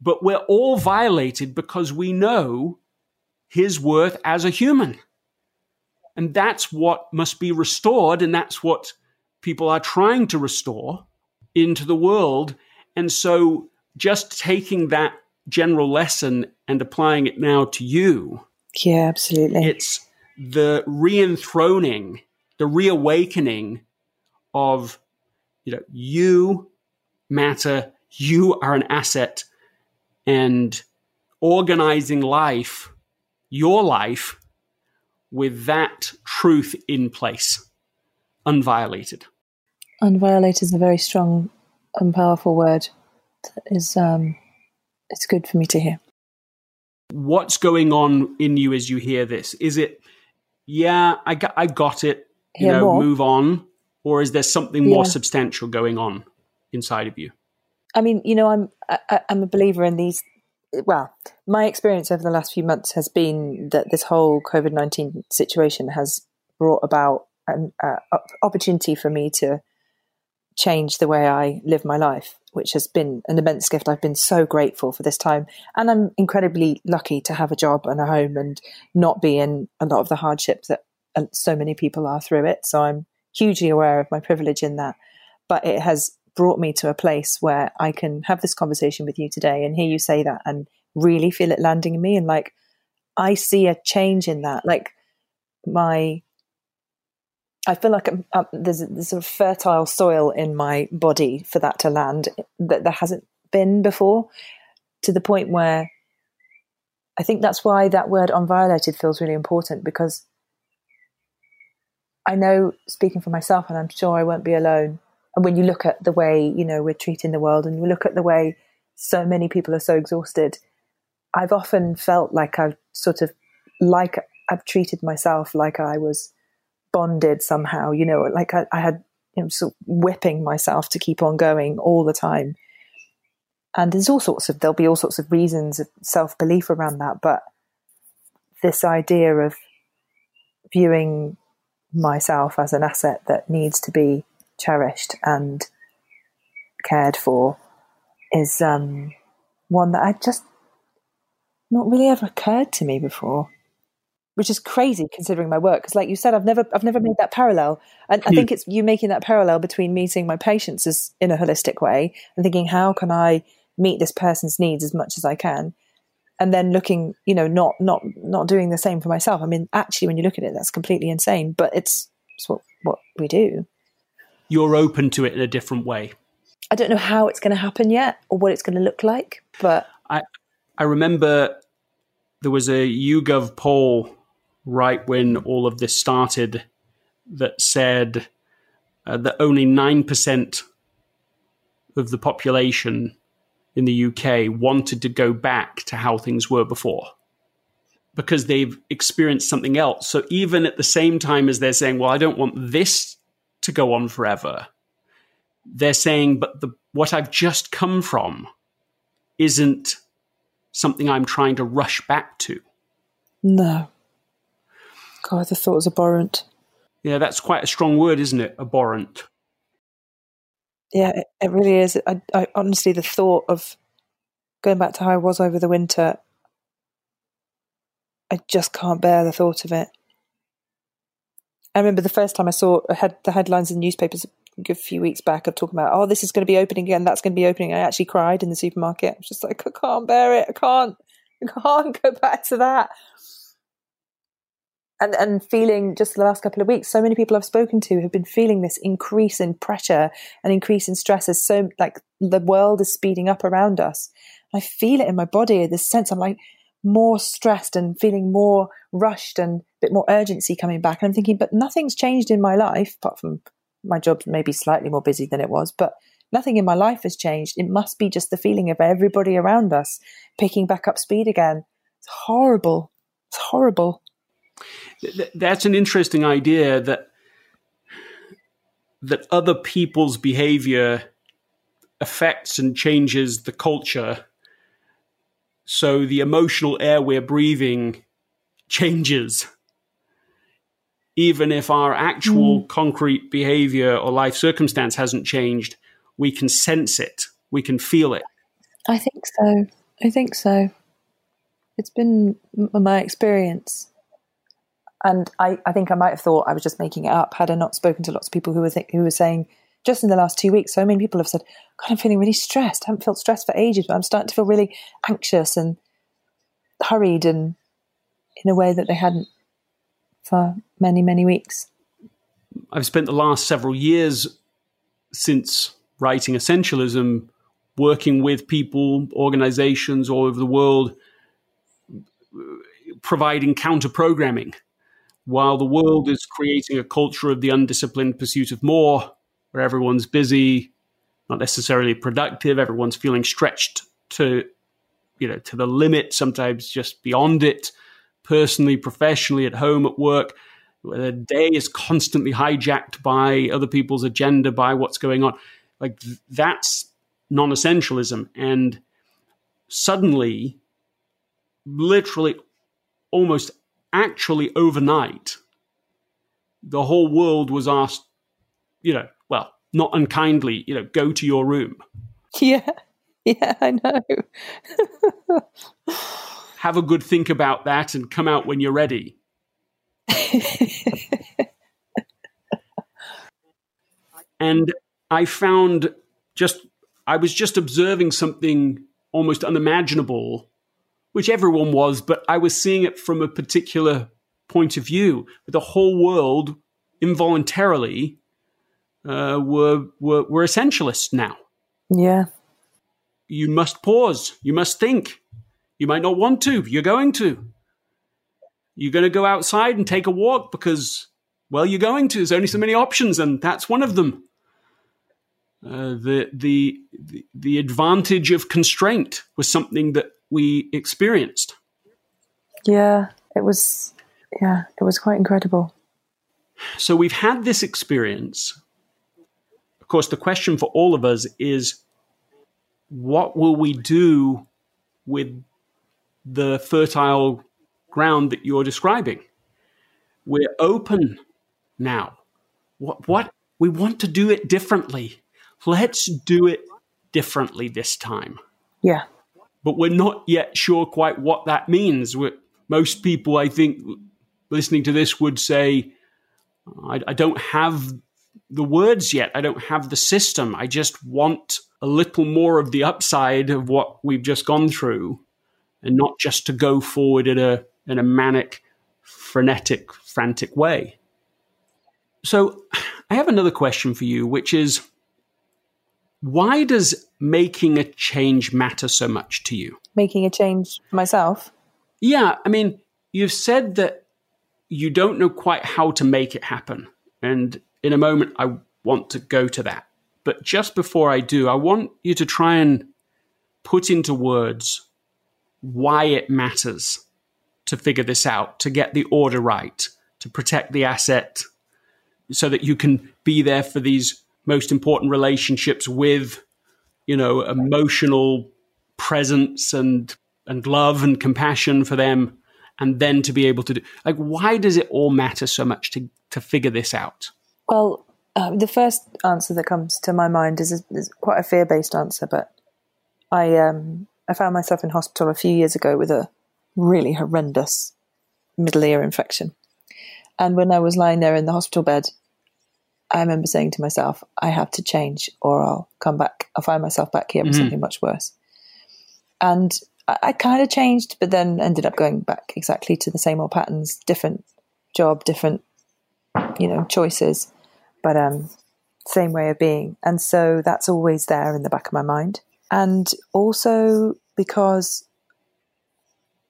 A: But we're all violated because we know his worth as a human. And that's what must be restored, and that's what people are trying to restore into the world. And so, just taking that general lesson and applying it now to you.
B: Yeah, absolutely.
A: It's the re-enthroning, the reawakening of, you know, you matter, you are an asset, and organizing life your life with that truth in place, unviolated.
B: Unviolated is a very strong and powerful word. is um, it's good for me to hear.
A: What's going on in you as you hear this? Is it, yeah, I got, I got it, you
B: Hear
A: know,
B: more?
A: move on, or is there something more substantial going on inside of you?
B: I mean, you know, I'm I, I'm a believer in these. Well, my experience over the last few months has been that this whole COVID nineteen situation has brought about an uh, opportunity for me to change the way I live my life, which has been an immense gift. I've been so grateful for this time, and I'm incredibly lucky to have a job and a home and not be in a lot of the hardship that uh, so many people are through it. So I'm hugely aware of my privilege in that, but it has brought me to a place where I can have this conversation with you today and hear you say that and really feel it landing in me. And like, I see a change in that. Like, my, I feel like I'm, um, there's, there's of fertile soil in my body for that to land that there hasn't been before to the point where I think that's why that word unviolated feels really important because I know, speaking for myself, and I'm sure I won't be alone. And when you look at the way you know we're treating the world, and you look at the way so many people are so exhausted, I've often felt like I've sort of like I've treated myself like I was bonded somehow. You know, like I, I had you know sort of whipping myself to keep on going all the time. And there's all sorts of there'll be all sorts of reasons of self belief around that, but this idea of viewing myself as an asset that needs to be cherished and cared for is um, one that I just not really ever occurred to me before, which is crazy considering my work. Because, like you said, I've never I've never made that parallel, and I think it's you making that parallel between meeting my patients as in a holistic way and thinking how can I meet this person's needs as much as I can. And then looking, you know, not not not doing the same for myself. I mean, actually, when you look at it, that's completely insane. But it's, it's what what we do.
A: You're open to it in a different way.
B: I don't know how it's going to happen yet or what it's going to look like, but
A: I I remember there was a YouGov poll right when all of this started that said uh, that only nine percent of the population in the UK wanted to go back to how things were before because they've experienced something else. So even at the same time as they're saying, "Well, I don't want this to go on forever," they're saying, "But the what I've just come from isn't something I'm trying to rush back to."
B: no. God, the thought was abhorrent.
A: Yeah, that's quite a strong word, isn't it? Abhorrent.
B: Yeah, it, it really is. I, I honestly, the thought of going back to how I was over the winter, I just can't bear the thought of it. I remember the first time I saw I had the headlines in newspapers a few weeks back of talking about, oh, this is going to be opening again, that's going to be opening. I actually cried in the supermarket. I was just like, I can't bear it. I can't. I can't go back to that. And and feeling just the last couple of weeks, so many people I've spoken to have been feeling this increase in pressure and increase in stress as so like the world is speeding up around us. I feel it in my body, this sense I'm like more stressed and feeling more rushed and a bit more urgency coming back. And I'm thinking, but nothing's changed in my life, apart from my job maybe slightly more busy than it was, but nothing in my life has changed. It must be just the feeling of everybody around us picking back up speed again. It's horrible. It's horrible.
A: That's an interesting idea that that other people's behavior affects and changes the culture. So the emotional air we're breathing changes. Even if our actual hmm. concrete behavior or life circumstance hasn't changed, we can sense it. We can feel it.
B: I think so. I think so. It's been m- my experience. And I, I think I might have thought I was just making it up had I not spoken to lots of people who were th- who were saying just in the last two weeks, so many people have said, God, I'm feeling really stressed. I haven't felt stressed for ages, but I'm starting to feel really anxious and hurried and in a way that they hadn't for many, many weeks.
A: I've spent the last several years since writing Essentialism working with people, organizations all over the world, providing counter programming. While the world is creating a culture of the undisciplined pursuit of more, where everyone's busy, not necessarily productive. Everyone's feeling stretched to, you know, to the limit, sometimes just beyond it, personally, professionally, at home, at work. Where the day is constantly hijacked by other people's agenda, by what's going on. Like that's non essentialism. And suddenly, literally, almost actually overnight, the whole world was asked, you know, not unkindly, you know, go to your room.
B: Yeah. Yeah, I know.
A: Have a good think about that and come out when you're ready. and I found just, I was just observing something almost unimaginable, which everyone was, but I was seeing it from a particular point of view. The whole world involuntarily uh, were, were, were essentialists now.
B: Yeah.
A: You must pause. You must think. You might not want to. You're going to. You're going to go outside and take a walk because, well, you're going to. There's only so many options, and that's one of them. Uh, the, the the the advantage of constraint was something that we experienced.
B: Yeah, it was. Yeah, it was quite incredible.
A: So we've had this experience. Of course, the question for all of us is, what will we do with the fertile ground that you're describing? We're open now. What what we want to do it differently let's do it differently this time.
B: Yeah.
A: But we're not yet sure quite what that means. We're, most people, I think, listening to this would say, I, I don't have the words yet. I don't have the system. I just want a little more of the upside of what we've just gone through and not just to go forward in a, in a manic, frenetic, frantic way. So I have another question for you, which is why does making a change matter so much to you?
B: Making a change myself?
A: Yeah, I mean, you've said that you don't know quite how to make it happen. And in a moment, I want to go to that. But just before I do, I want you to try and put into words why it matters to figure this out, to get the order right, to protect the asset so that you can be there for these most important relationships with, you know, emotional presence and and love and compassion for them, and then to be able to do like why does it all matter so much to to figure this out?
B: Well, uh, the first answer that comes to my mind is, is quite a fear based answer, but I um I found myself in hospital a few years ago with a really horrendous middle ear infection. And when I was lying there in the hospital bed, I remember saying to myself, I have to change or I'll come back. I'll find myself back here with mm-hmm. something much worse. And I, I kind of changed, but then ended up going back exactly to the same old patterns, different job, different, you know, choices, but um, same way of being. And so that's always there in the back of my mind. And also because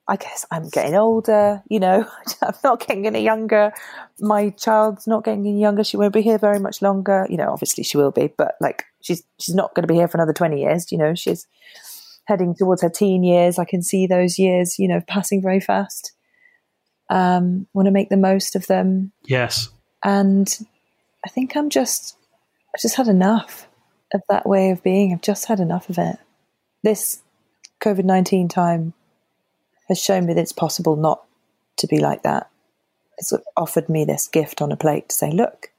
B: I guess I'm getting older, you know, I'm not getting any younger. My child's not getting any younger. She won't be here very much longer. You know, obviously she will be, but like she's she's not going to be here for another 20 years, you know. She's heading towards her teen years. I can see those years, you know, passing very fast. Um want to make the most of them.
A: Yes.
B: And I think I'm just I've just had enough of that way of being. I've just had enough of it. This COVID-19 time has shown me that it's possible not to be like that. It's offered me this gift on a plate to say, look,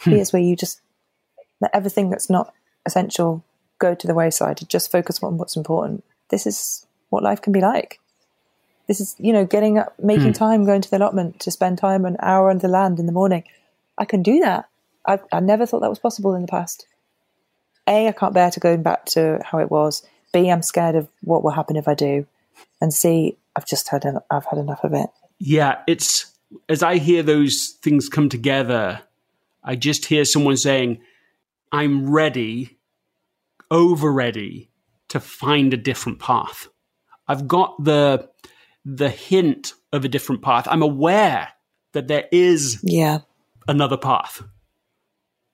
B: hmm. here's where you just let everything that's not essential go to the wayside and just focus on what's important. This is what life can be like. This is, you know, getting up, making hmm. time, going to the allotment to spend time an hour on the land in the morning. I can do that. I, I never thought that was possible in the past. A, I can't bear to go back to how it was. B, I'm scared of what will happen if I do. And C, I've just had en- I've had enough of it.
A: Yeah, it's as I hear those things come together, I just hear someone saying, "I'm ready, over ready to find a different path. I've got the the hint of a different path. I'm aware that there is
B: yeah
A: another path."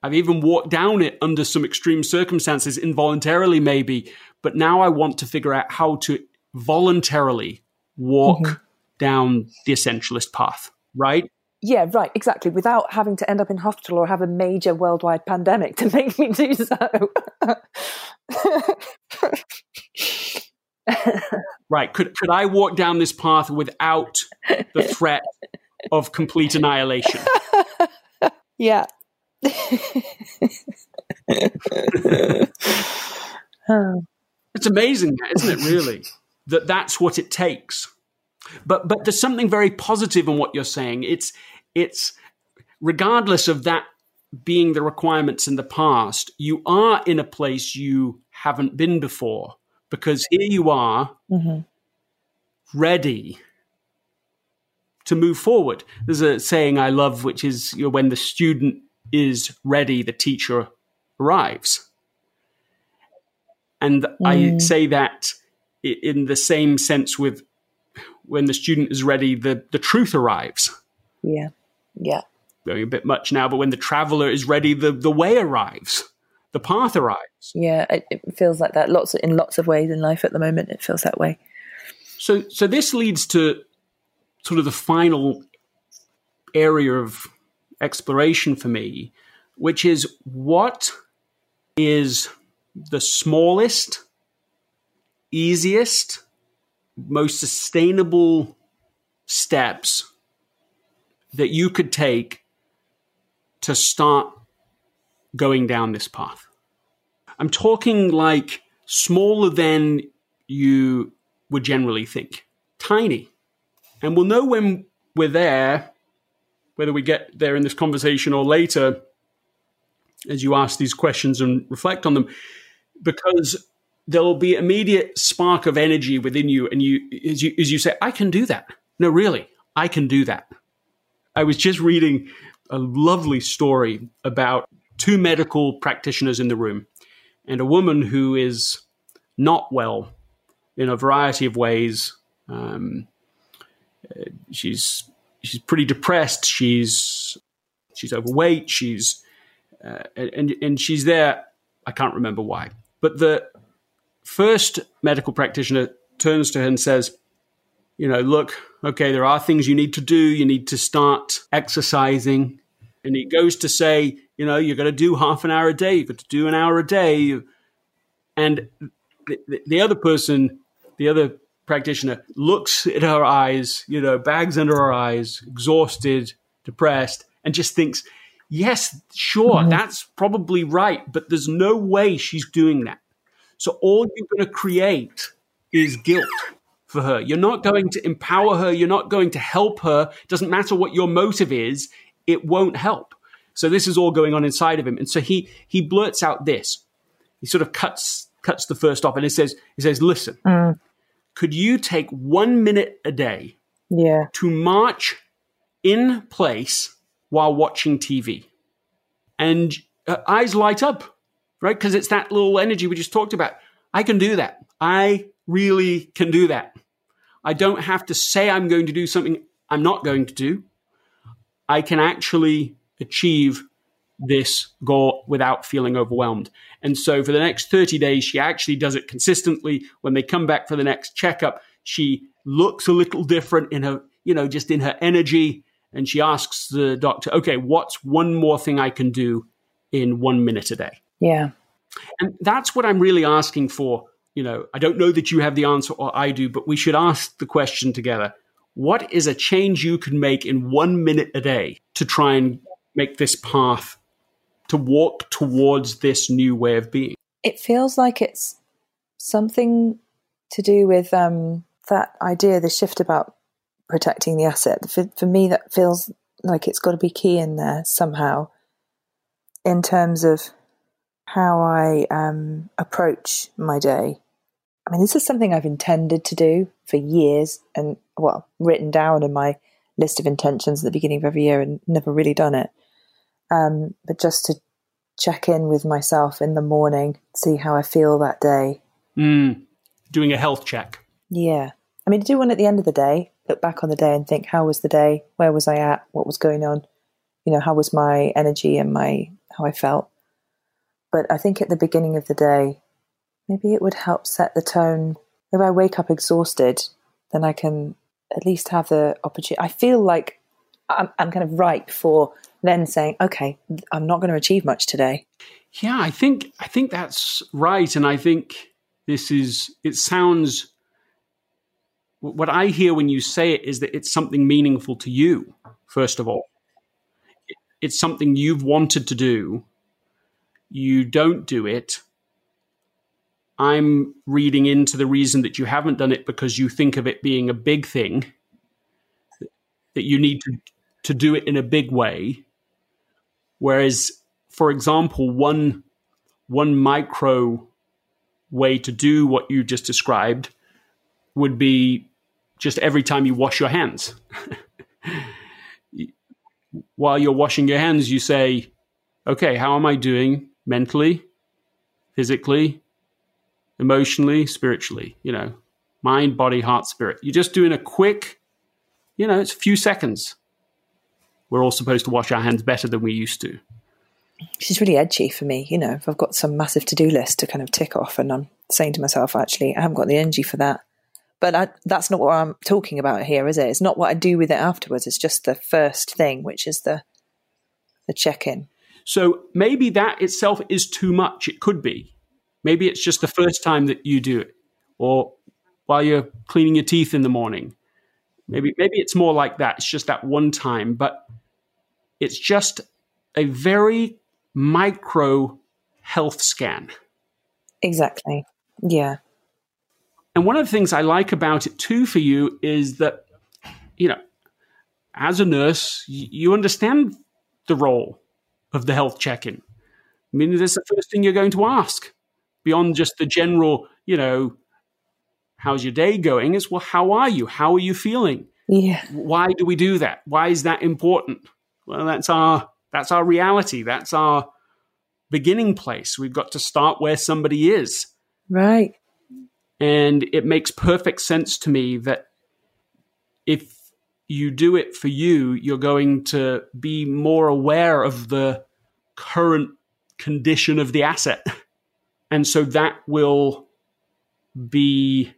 A: I've even walked down it under some extreme circumstances, involuntarily maybe. But now I want to figure out how to voluntarily walk mm-hmm. down the essentialist path, right?
B: Yeah, right, exactly. Without having to end up in hospital or have a major worldwide pandemic to make me do so.
A: right. Could could I walk down this path without the threat of complete annihilation?
B: yeah.
A: it's amazing, isn't it? Really, that that's what it takes. But but there's something very positive in what you're saying. It's it's regardless of that being the requirements in the past, you are in a place you haven't been before because here you are mm-hmm. ready to move forward. There's a saying I love, which is you know, when the student is ready, the teacher arrives. And mm. I say that in the same sense with when the student is ready, the, the truth arrives.
B: Yeah. Yeah.
A: Going a bit much now, but when the traveler is ready, the, the way arrives. The path arrives.
B: Yeah, it, it feels like that. Lots of, in lots of ways in life at the moment, it feels that way.
A: So, so this leads to sort of the final area of exploration for me, which is what is the smallest, easiest, most sustainable steps that you could take to start going down this path? I'm talking like smaller than you would generally think, tiny. And we'll know when we're there, whether we get there in this conversation or later, as you ask these questions and reflect on them, because there'll be immediate spark of energy within you, and you as you as you say, I can do that. No, really, I can do that. I was just reading a lovely story about two medical practitioners in the room and a woman who is not well in a variety of ways. Um, she's she's pretty depressed. She's she's overweight. She's uh, and and she's there. I can't remember why, but the first medical practitioner turns to her and says, you know, look, okay, there are things you need to do. You need to start exercising. And he goes to say, you know, you're going to do half an hour a day. You've got to do an hour a day. And the, the other person, the other practitioner, looks at her eyes, you know, bags under her eyes, exhausted, depressed, and just thinks, yes, sure, mm-hmm. that's probably right, but there's no way she's doing that. So all you're going to create is guilt for her. You're not going to empower her. You're not going to help her. Doesn't matter what your motive is. It won't help. So this is all going on inside of him. And so he, he blurts out this. He sort of cuts, cuts the first off and he says, he says, listen, mm. Could you take one minute a day
B: yeah.
A: to march in place while watching TV? And uh, eyes light up right? Because it's that little energy we just talked about. I can do that. I really can do that. I don't have to say I'm going to do something I'm not going to do. I can actually achieve this goal without feeling overwhelmed. And so for the next 30 days, she actually does it consistently. When they come back for the next checkup, she looks a little different in her, you know, just in her energy. And she asks the doctor, okay, what's one more thing I can do in one minute a day?
B: Yeah.
A: And that's what I'm really asking for. You know, I don't know that you have the answer or I do, but we should ask the question together. What is a change you can make in one minute a day to try and make this path to walk towards this new way of being?
B: It feels like it's something to do with um, that idea, the shift about protecting the asset. For, for me, that feels like it's got to be key in there somehow in terms of how I um, approach my day. I mean, this is something I've intended to do for years and, well, written down in my list of intentions at the beginning of every year and never really done it. Um, but just to check in with myself in the morning, see how I feel that day.
A: Mm, doing a health check.
B: Yeah. I mean, to do one at the end of the day, look back on the day and think, how was the day? Where was I at? What was going on? You know, how was my energy and my how I felt. But I think at the beginning of the day, maybe it would help set the tone. If I wake up exhausted, then I can at least have the opportunity. I feel like I'm, I'm kind of ripe for then saying, okay, I'm not going to achieve much today.
A: Yeah, I think I think that's right, and I think this is. It sounds. What I hear when you say it is that it's something meaningful to you. First of all, it's something you've wanted to do. You don't do it. I'm reading into the reason that you haven't done it because you think of it being a big thing, that you need to, to do it in a big way. Whereas, for example, one, one micro way to do what you just described would be just every time you wash your hands. While you're washing your hands, you say, okay, how am I doing mentally, physically, emotionally, spiritually? You know, mind, body, heart, spirit. You're just doing a quick, you know, it's a few seconds. We're all supposed to wash our hands better than we used to.
B: She's really edgy for me. You know, if I've got some massive to do list to kind of tick off, and I'm saying to myself, actually, I haven't got the energy for that. But I, that's not what I'm talking about here, is it? It's not what I do with it afterwards. It's just the first thing, which is the the check in.
A: So maybe that itself is too much. It could be. Maybe it's just the first time that you do it, or while you're cleaning your teeth in the morning. Maybe maybe it's more like that. It's just that one time, but it's just a very micro health scan.
B: Exactly. Yeah.
A: And one of the things I like about it too for you is that, you know, as a nurse, you understand the role of the health check in. I mean, that's the first thing you're going to ask beyond just the general, you know, how's your day going? Is, well, how are you? How are you feeling?
B: Yeah.
A: Why do we do that? Why is that important? Well, that's our that's our reality. That's our beginning place. We've got to start where somebody is.
B: Right.
A: And it makes perfect sense to me that if you do it for you, you're going to be more aware of the current condition of the asset. And so that will be,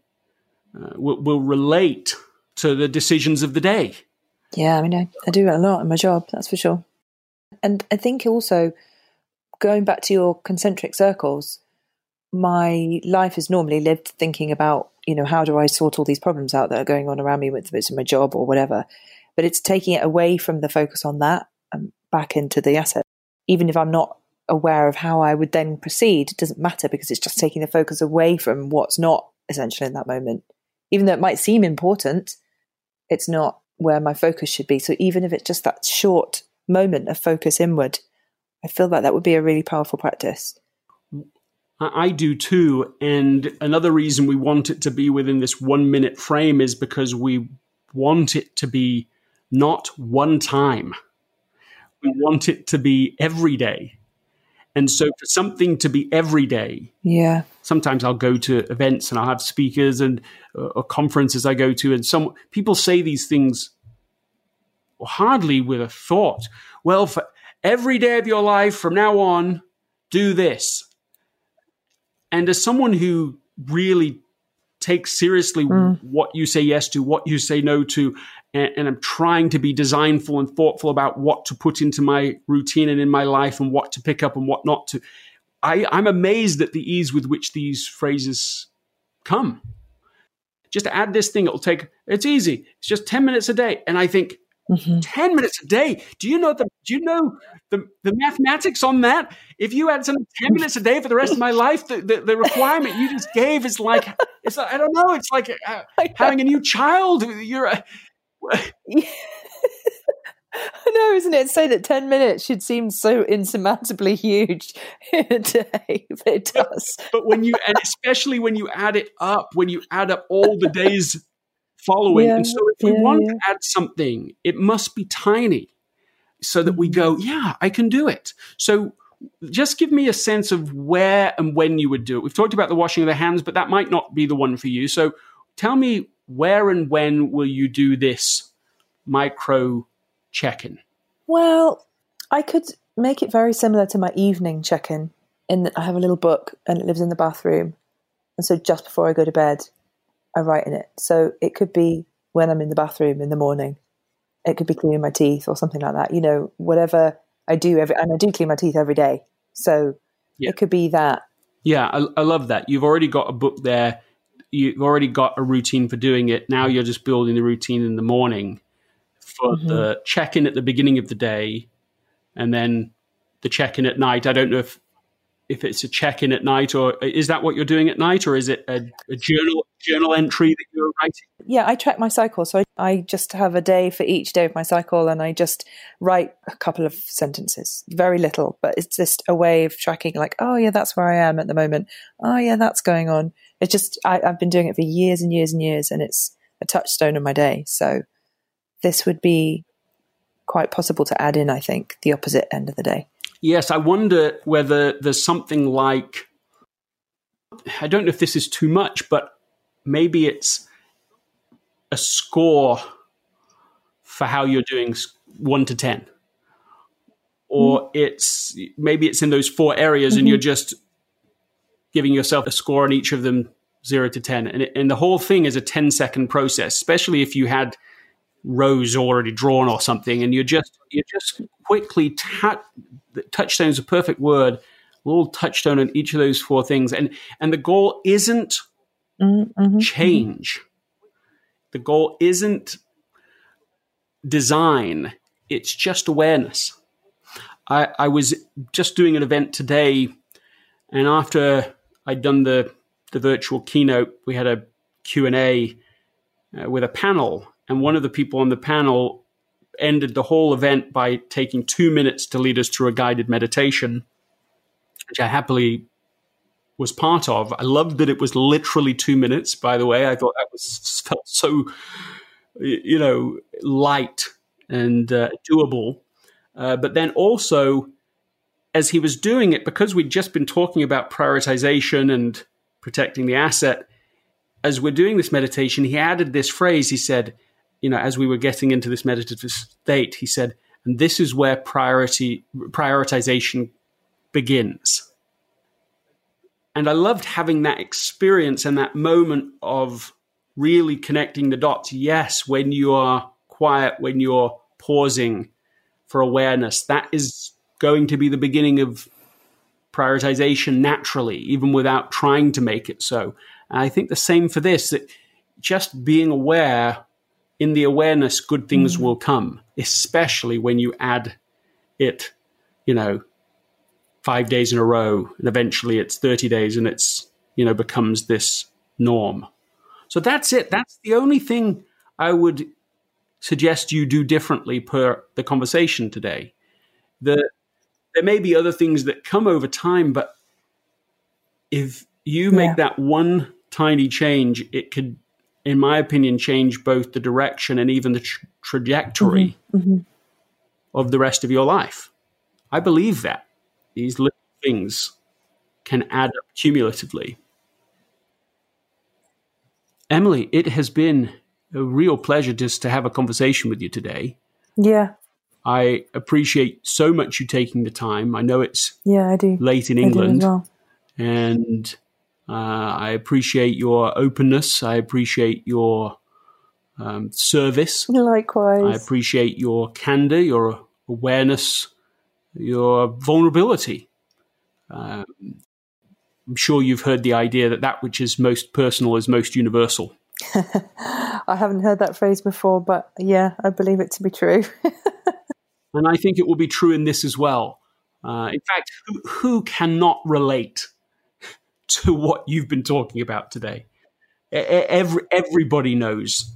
A: uh, will, will relate to the decisions of the day.
B: Yeah, I mean, I, I do a lot in my job, that's for sure. And I think also going back to your concentric circles, my life is normally lived thinking about, you know, how do I sort all these problems out that are going on around me, whether it's in my job or whatever. But it's taking it away from the focus on that and back into the asset. Even if I'm not aware of how I would then proceed, it doesn't matter because it's just taking the focus away from what's not essential in that moment. Even though it might seem important, it's not where my focus should be. So even if it's just that short moment of focus inward, I feel like that would be a really powerful practice.
A: I do too. And another reason we want it to be within this one minute frame is because we want it to be not one time. We want it to be every day. And so for something to be every day,
B: yeah.
A: Sometimes I'll go to events and I'll have speakers and uh, or conferences I go to, and some people say these things hardly with a thought. Well, for every day of your life from now on, do this. And as someone who really takes seriously mm. what you say yes to, what you say no to, and, and, I'm trying to be designful and thoughtful about what to put into my routine and in my life and what to pick up and what not to. I, I'm amazed at the ease with which these phrases come. Just add this thing, it'll take, it's easy. It's just 10 minutes a day. And I think, Mm-hmm. 10 minutes a day. Do you know the do you know the, the mathematics on that? If you had some 10 minutes a day for the rest of my life, the, the, the requirement you just gave is like it's I don't know, it's like uh, having a new child. You're a,
B: I know, isn't it? Say that 10 minutes should seem so insurmountably huge in a day, but it does.
A: But, but when you, and especially when you add it up, when you add up all the days following. Yeah, and so if we yeah, want yeah. to add something, it must be tiny so that we go, mm-hmm. yeah, I can do it. So just give me a sense of where and when you would do it. We've talked about the washing of the hands, but that might not be the one for you. So tell me where and when will you do this micro check in?
B: Well, I could make it very similar to my evening check in, in that I have a little book and it lives in the bathroom. And so just before I go to bed, I write in it. So it could be when I'm in the bathroom in the morning. It could be cleaning my teeth or something like that. You know, whatever I do every, and I do clean my teeth every day. So yeah. it could be that.
A: Yeah, I, I love that. You've already got a book there. You've already got a routine for doing it. Now you're just building the routine in the morning for mm-hmm. the check in at the beginning of the day and then the check in at night. I don't know if if it's a check in at night or is that what you're doing at night or is it a, a journal journal entry that you're writing?
B: Yeah, I track my cycle. So I, I, just have a day for each day of my cycle and I just write a couple of sentences, very little, but it's just a way of tracking like, oh, yeah, that's where I am at the moment. Oh, yeah, that's going on. It's just, I, I've been doing it for years and years and years and it's a touchstone of my day. So this would be quite possible to add in, I think, the opposite end of the day.
A: Yes, I wonder whether there's something like I don't know if this is too much, but maybe it's a score for how you're doing one to 10. Or mm. it's maybe it's in those four areas mm-hmm. and you're just giving yourself a score on each of them zero to 10. And, it, and the whole thing is a 10 second process, especially if you had rows already drawn or something and you're just, you're just quickly tap, touchstone is a perfect word, a little touchstone on each of those four things. And, and the goal isn't mm-hmm. change. The goal isn't design. It's just awareness. I, I was just doing an event today, and after I'd done the the virtual keynote, we had a Q and A uh, with a panel, and one of the people on the panel ended the whole event by taking two minutes to lead us through a guided meditation, which I happily was part of. I loved that it was literally two minutes. By the way, I thought that was felt so, you know, light and uh, doable. Uh, but then also, as he was doing it, because we'd just been talking about prioritization and protecting the asset, as we're doing this meditation, he added this phrase. He said, you know, as we were getting into this meditative state, he said, and this is where priority prioritization begins. And I loved having that experience and that moment of really connecting the dots. Yes, when you are quiet, when you're pausing for awareness, that is going to be the beginning of prioritization naturally, even without trying to make it so. And I think the same for this that just being aware in the awareness, good things mm. will come, especially when you add it, you know, five days in a row, and eventually it's 30 days and it's, you know, becomes this norm. So that's it. That's the only thing I would suggest you do differently per the conversation today. The, there may be other things that come over time, but if you make yeah. that one tiny change, it could in my opinion, change both the direction and even the tra- trajectory mm-hmm. Mm-hmm. of the rest of your life. I believe that these little things can add up cumulatively. Emily, it has been a real pleasure just to have a conversation with you today.
B: Yeah.
A: I appreciate so much you taking the time. I know it's
B: yeah, I do.
A: late in
B: I
A: England.
B: Well.
A: And uh, I appreciate your openness. I appreciate your um, service.
B: Likewise.
A: I appreciate your candor, your awareness, your vulnerability. Um, I'm sure you've heard the idea that that which is most personal is most universal.
B: I haven't heard that phrase before, but yeah, I believe it to be true.
A: and I think it will be true in this as well. Uh, in fact, who, who cannot relate to what you've been talking about today. Every, everybody knows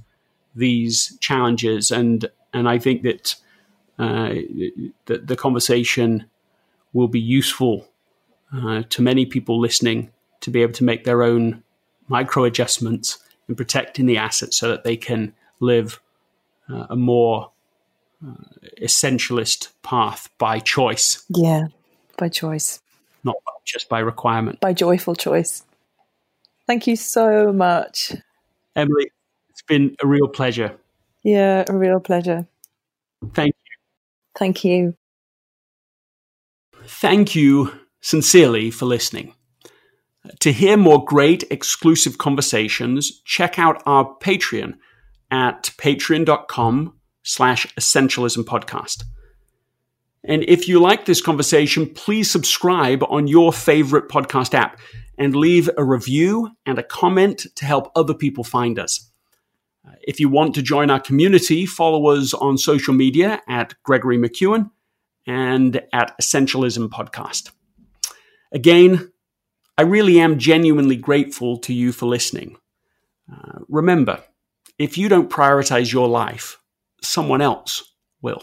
A: these challenges, and and I think that uh, the, the conversation will be useful uh, to many people listening to be able to make their own micro adjustments in protecting the assets so that they can live uh, a more uh, essentialist path by choice.
B: Yeah, by choice
A: not just by requirement.
B: By joyful choice. Thank you so much.
A: Emily, it's been a real pleasure.
B: Yeah, a real pleasure.
A: Thank you.
B: Thank you.
A: thank you sincerely for listening. To hear more great exclusive conversations, check out our Patreon at patreon.com slash essentialism podcast. And if you like this conversation, please subscribe on your favorite podcast app and leave a review and a comment to help other people find us. Uh, if you want to join our community, follow us on social media at Gregory McKeown and at Essentialism Podcast. Again, I really am genuinely grateful to you for listening. Uh, remember, if you don't prioritize your life, someone else will.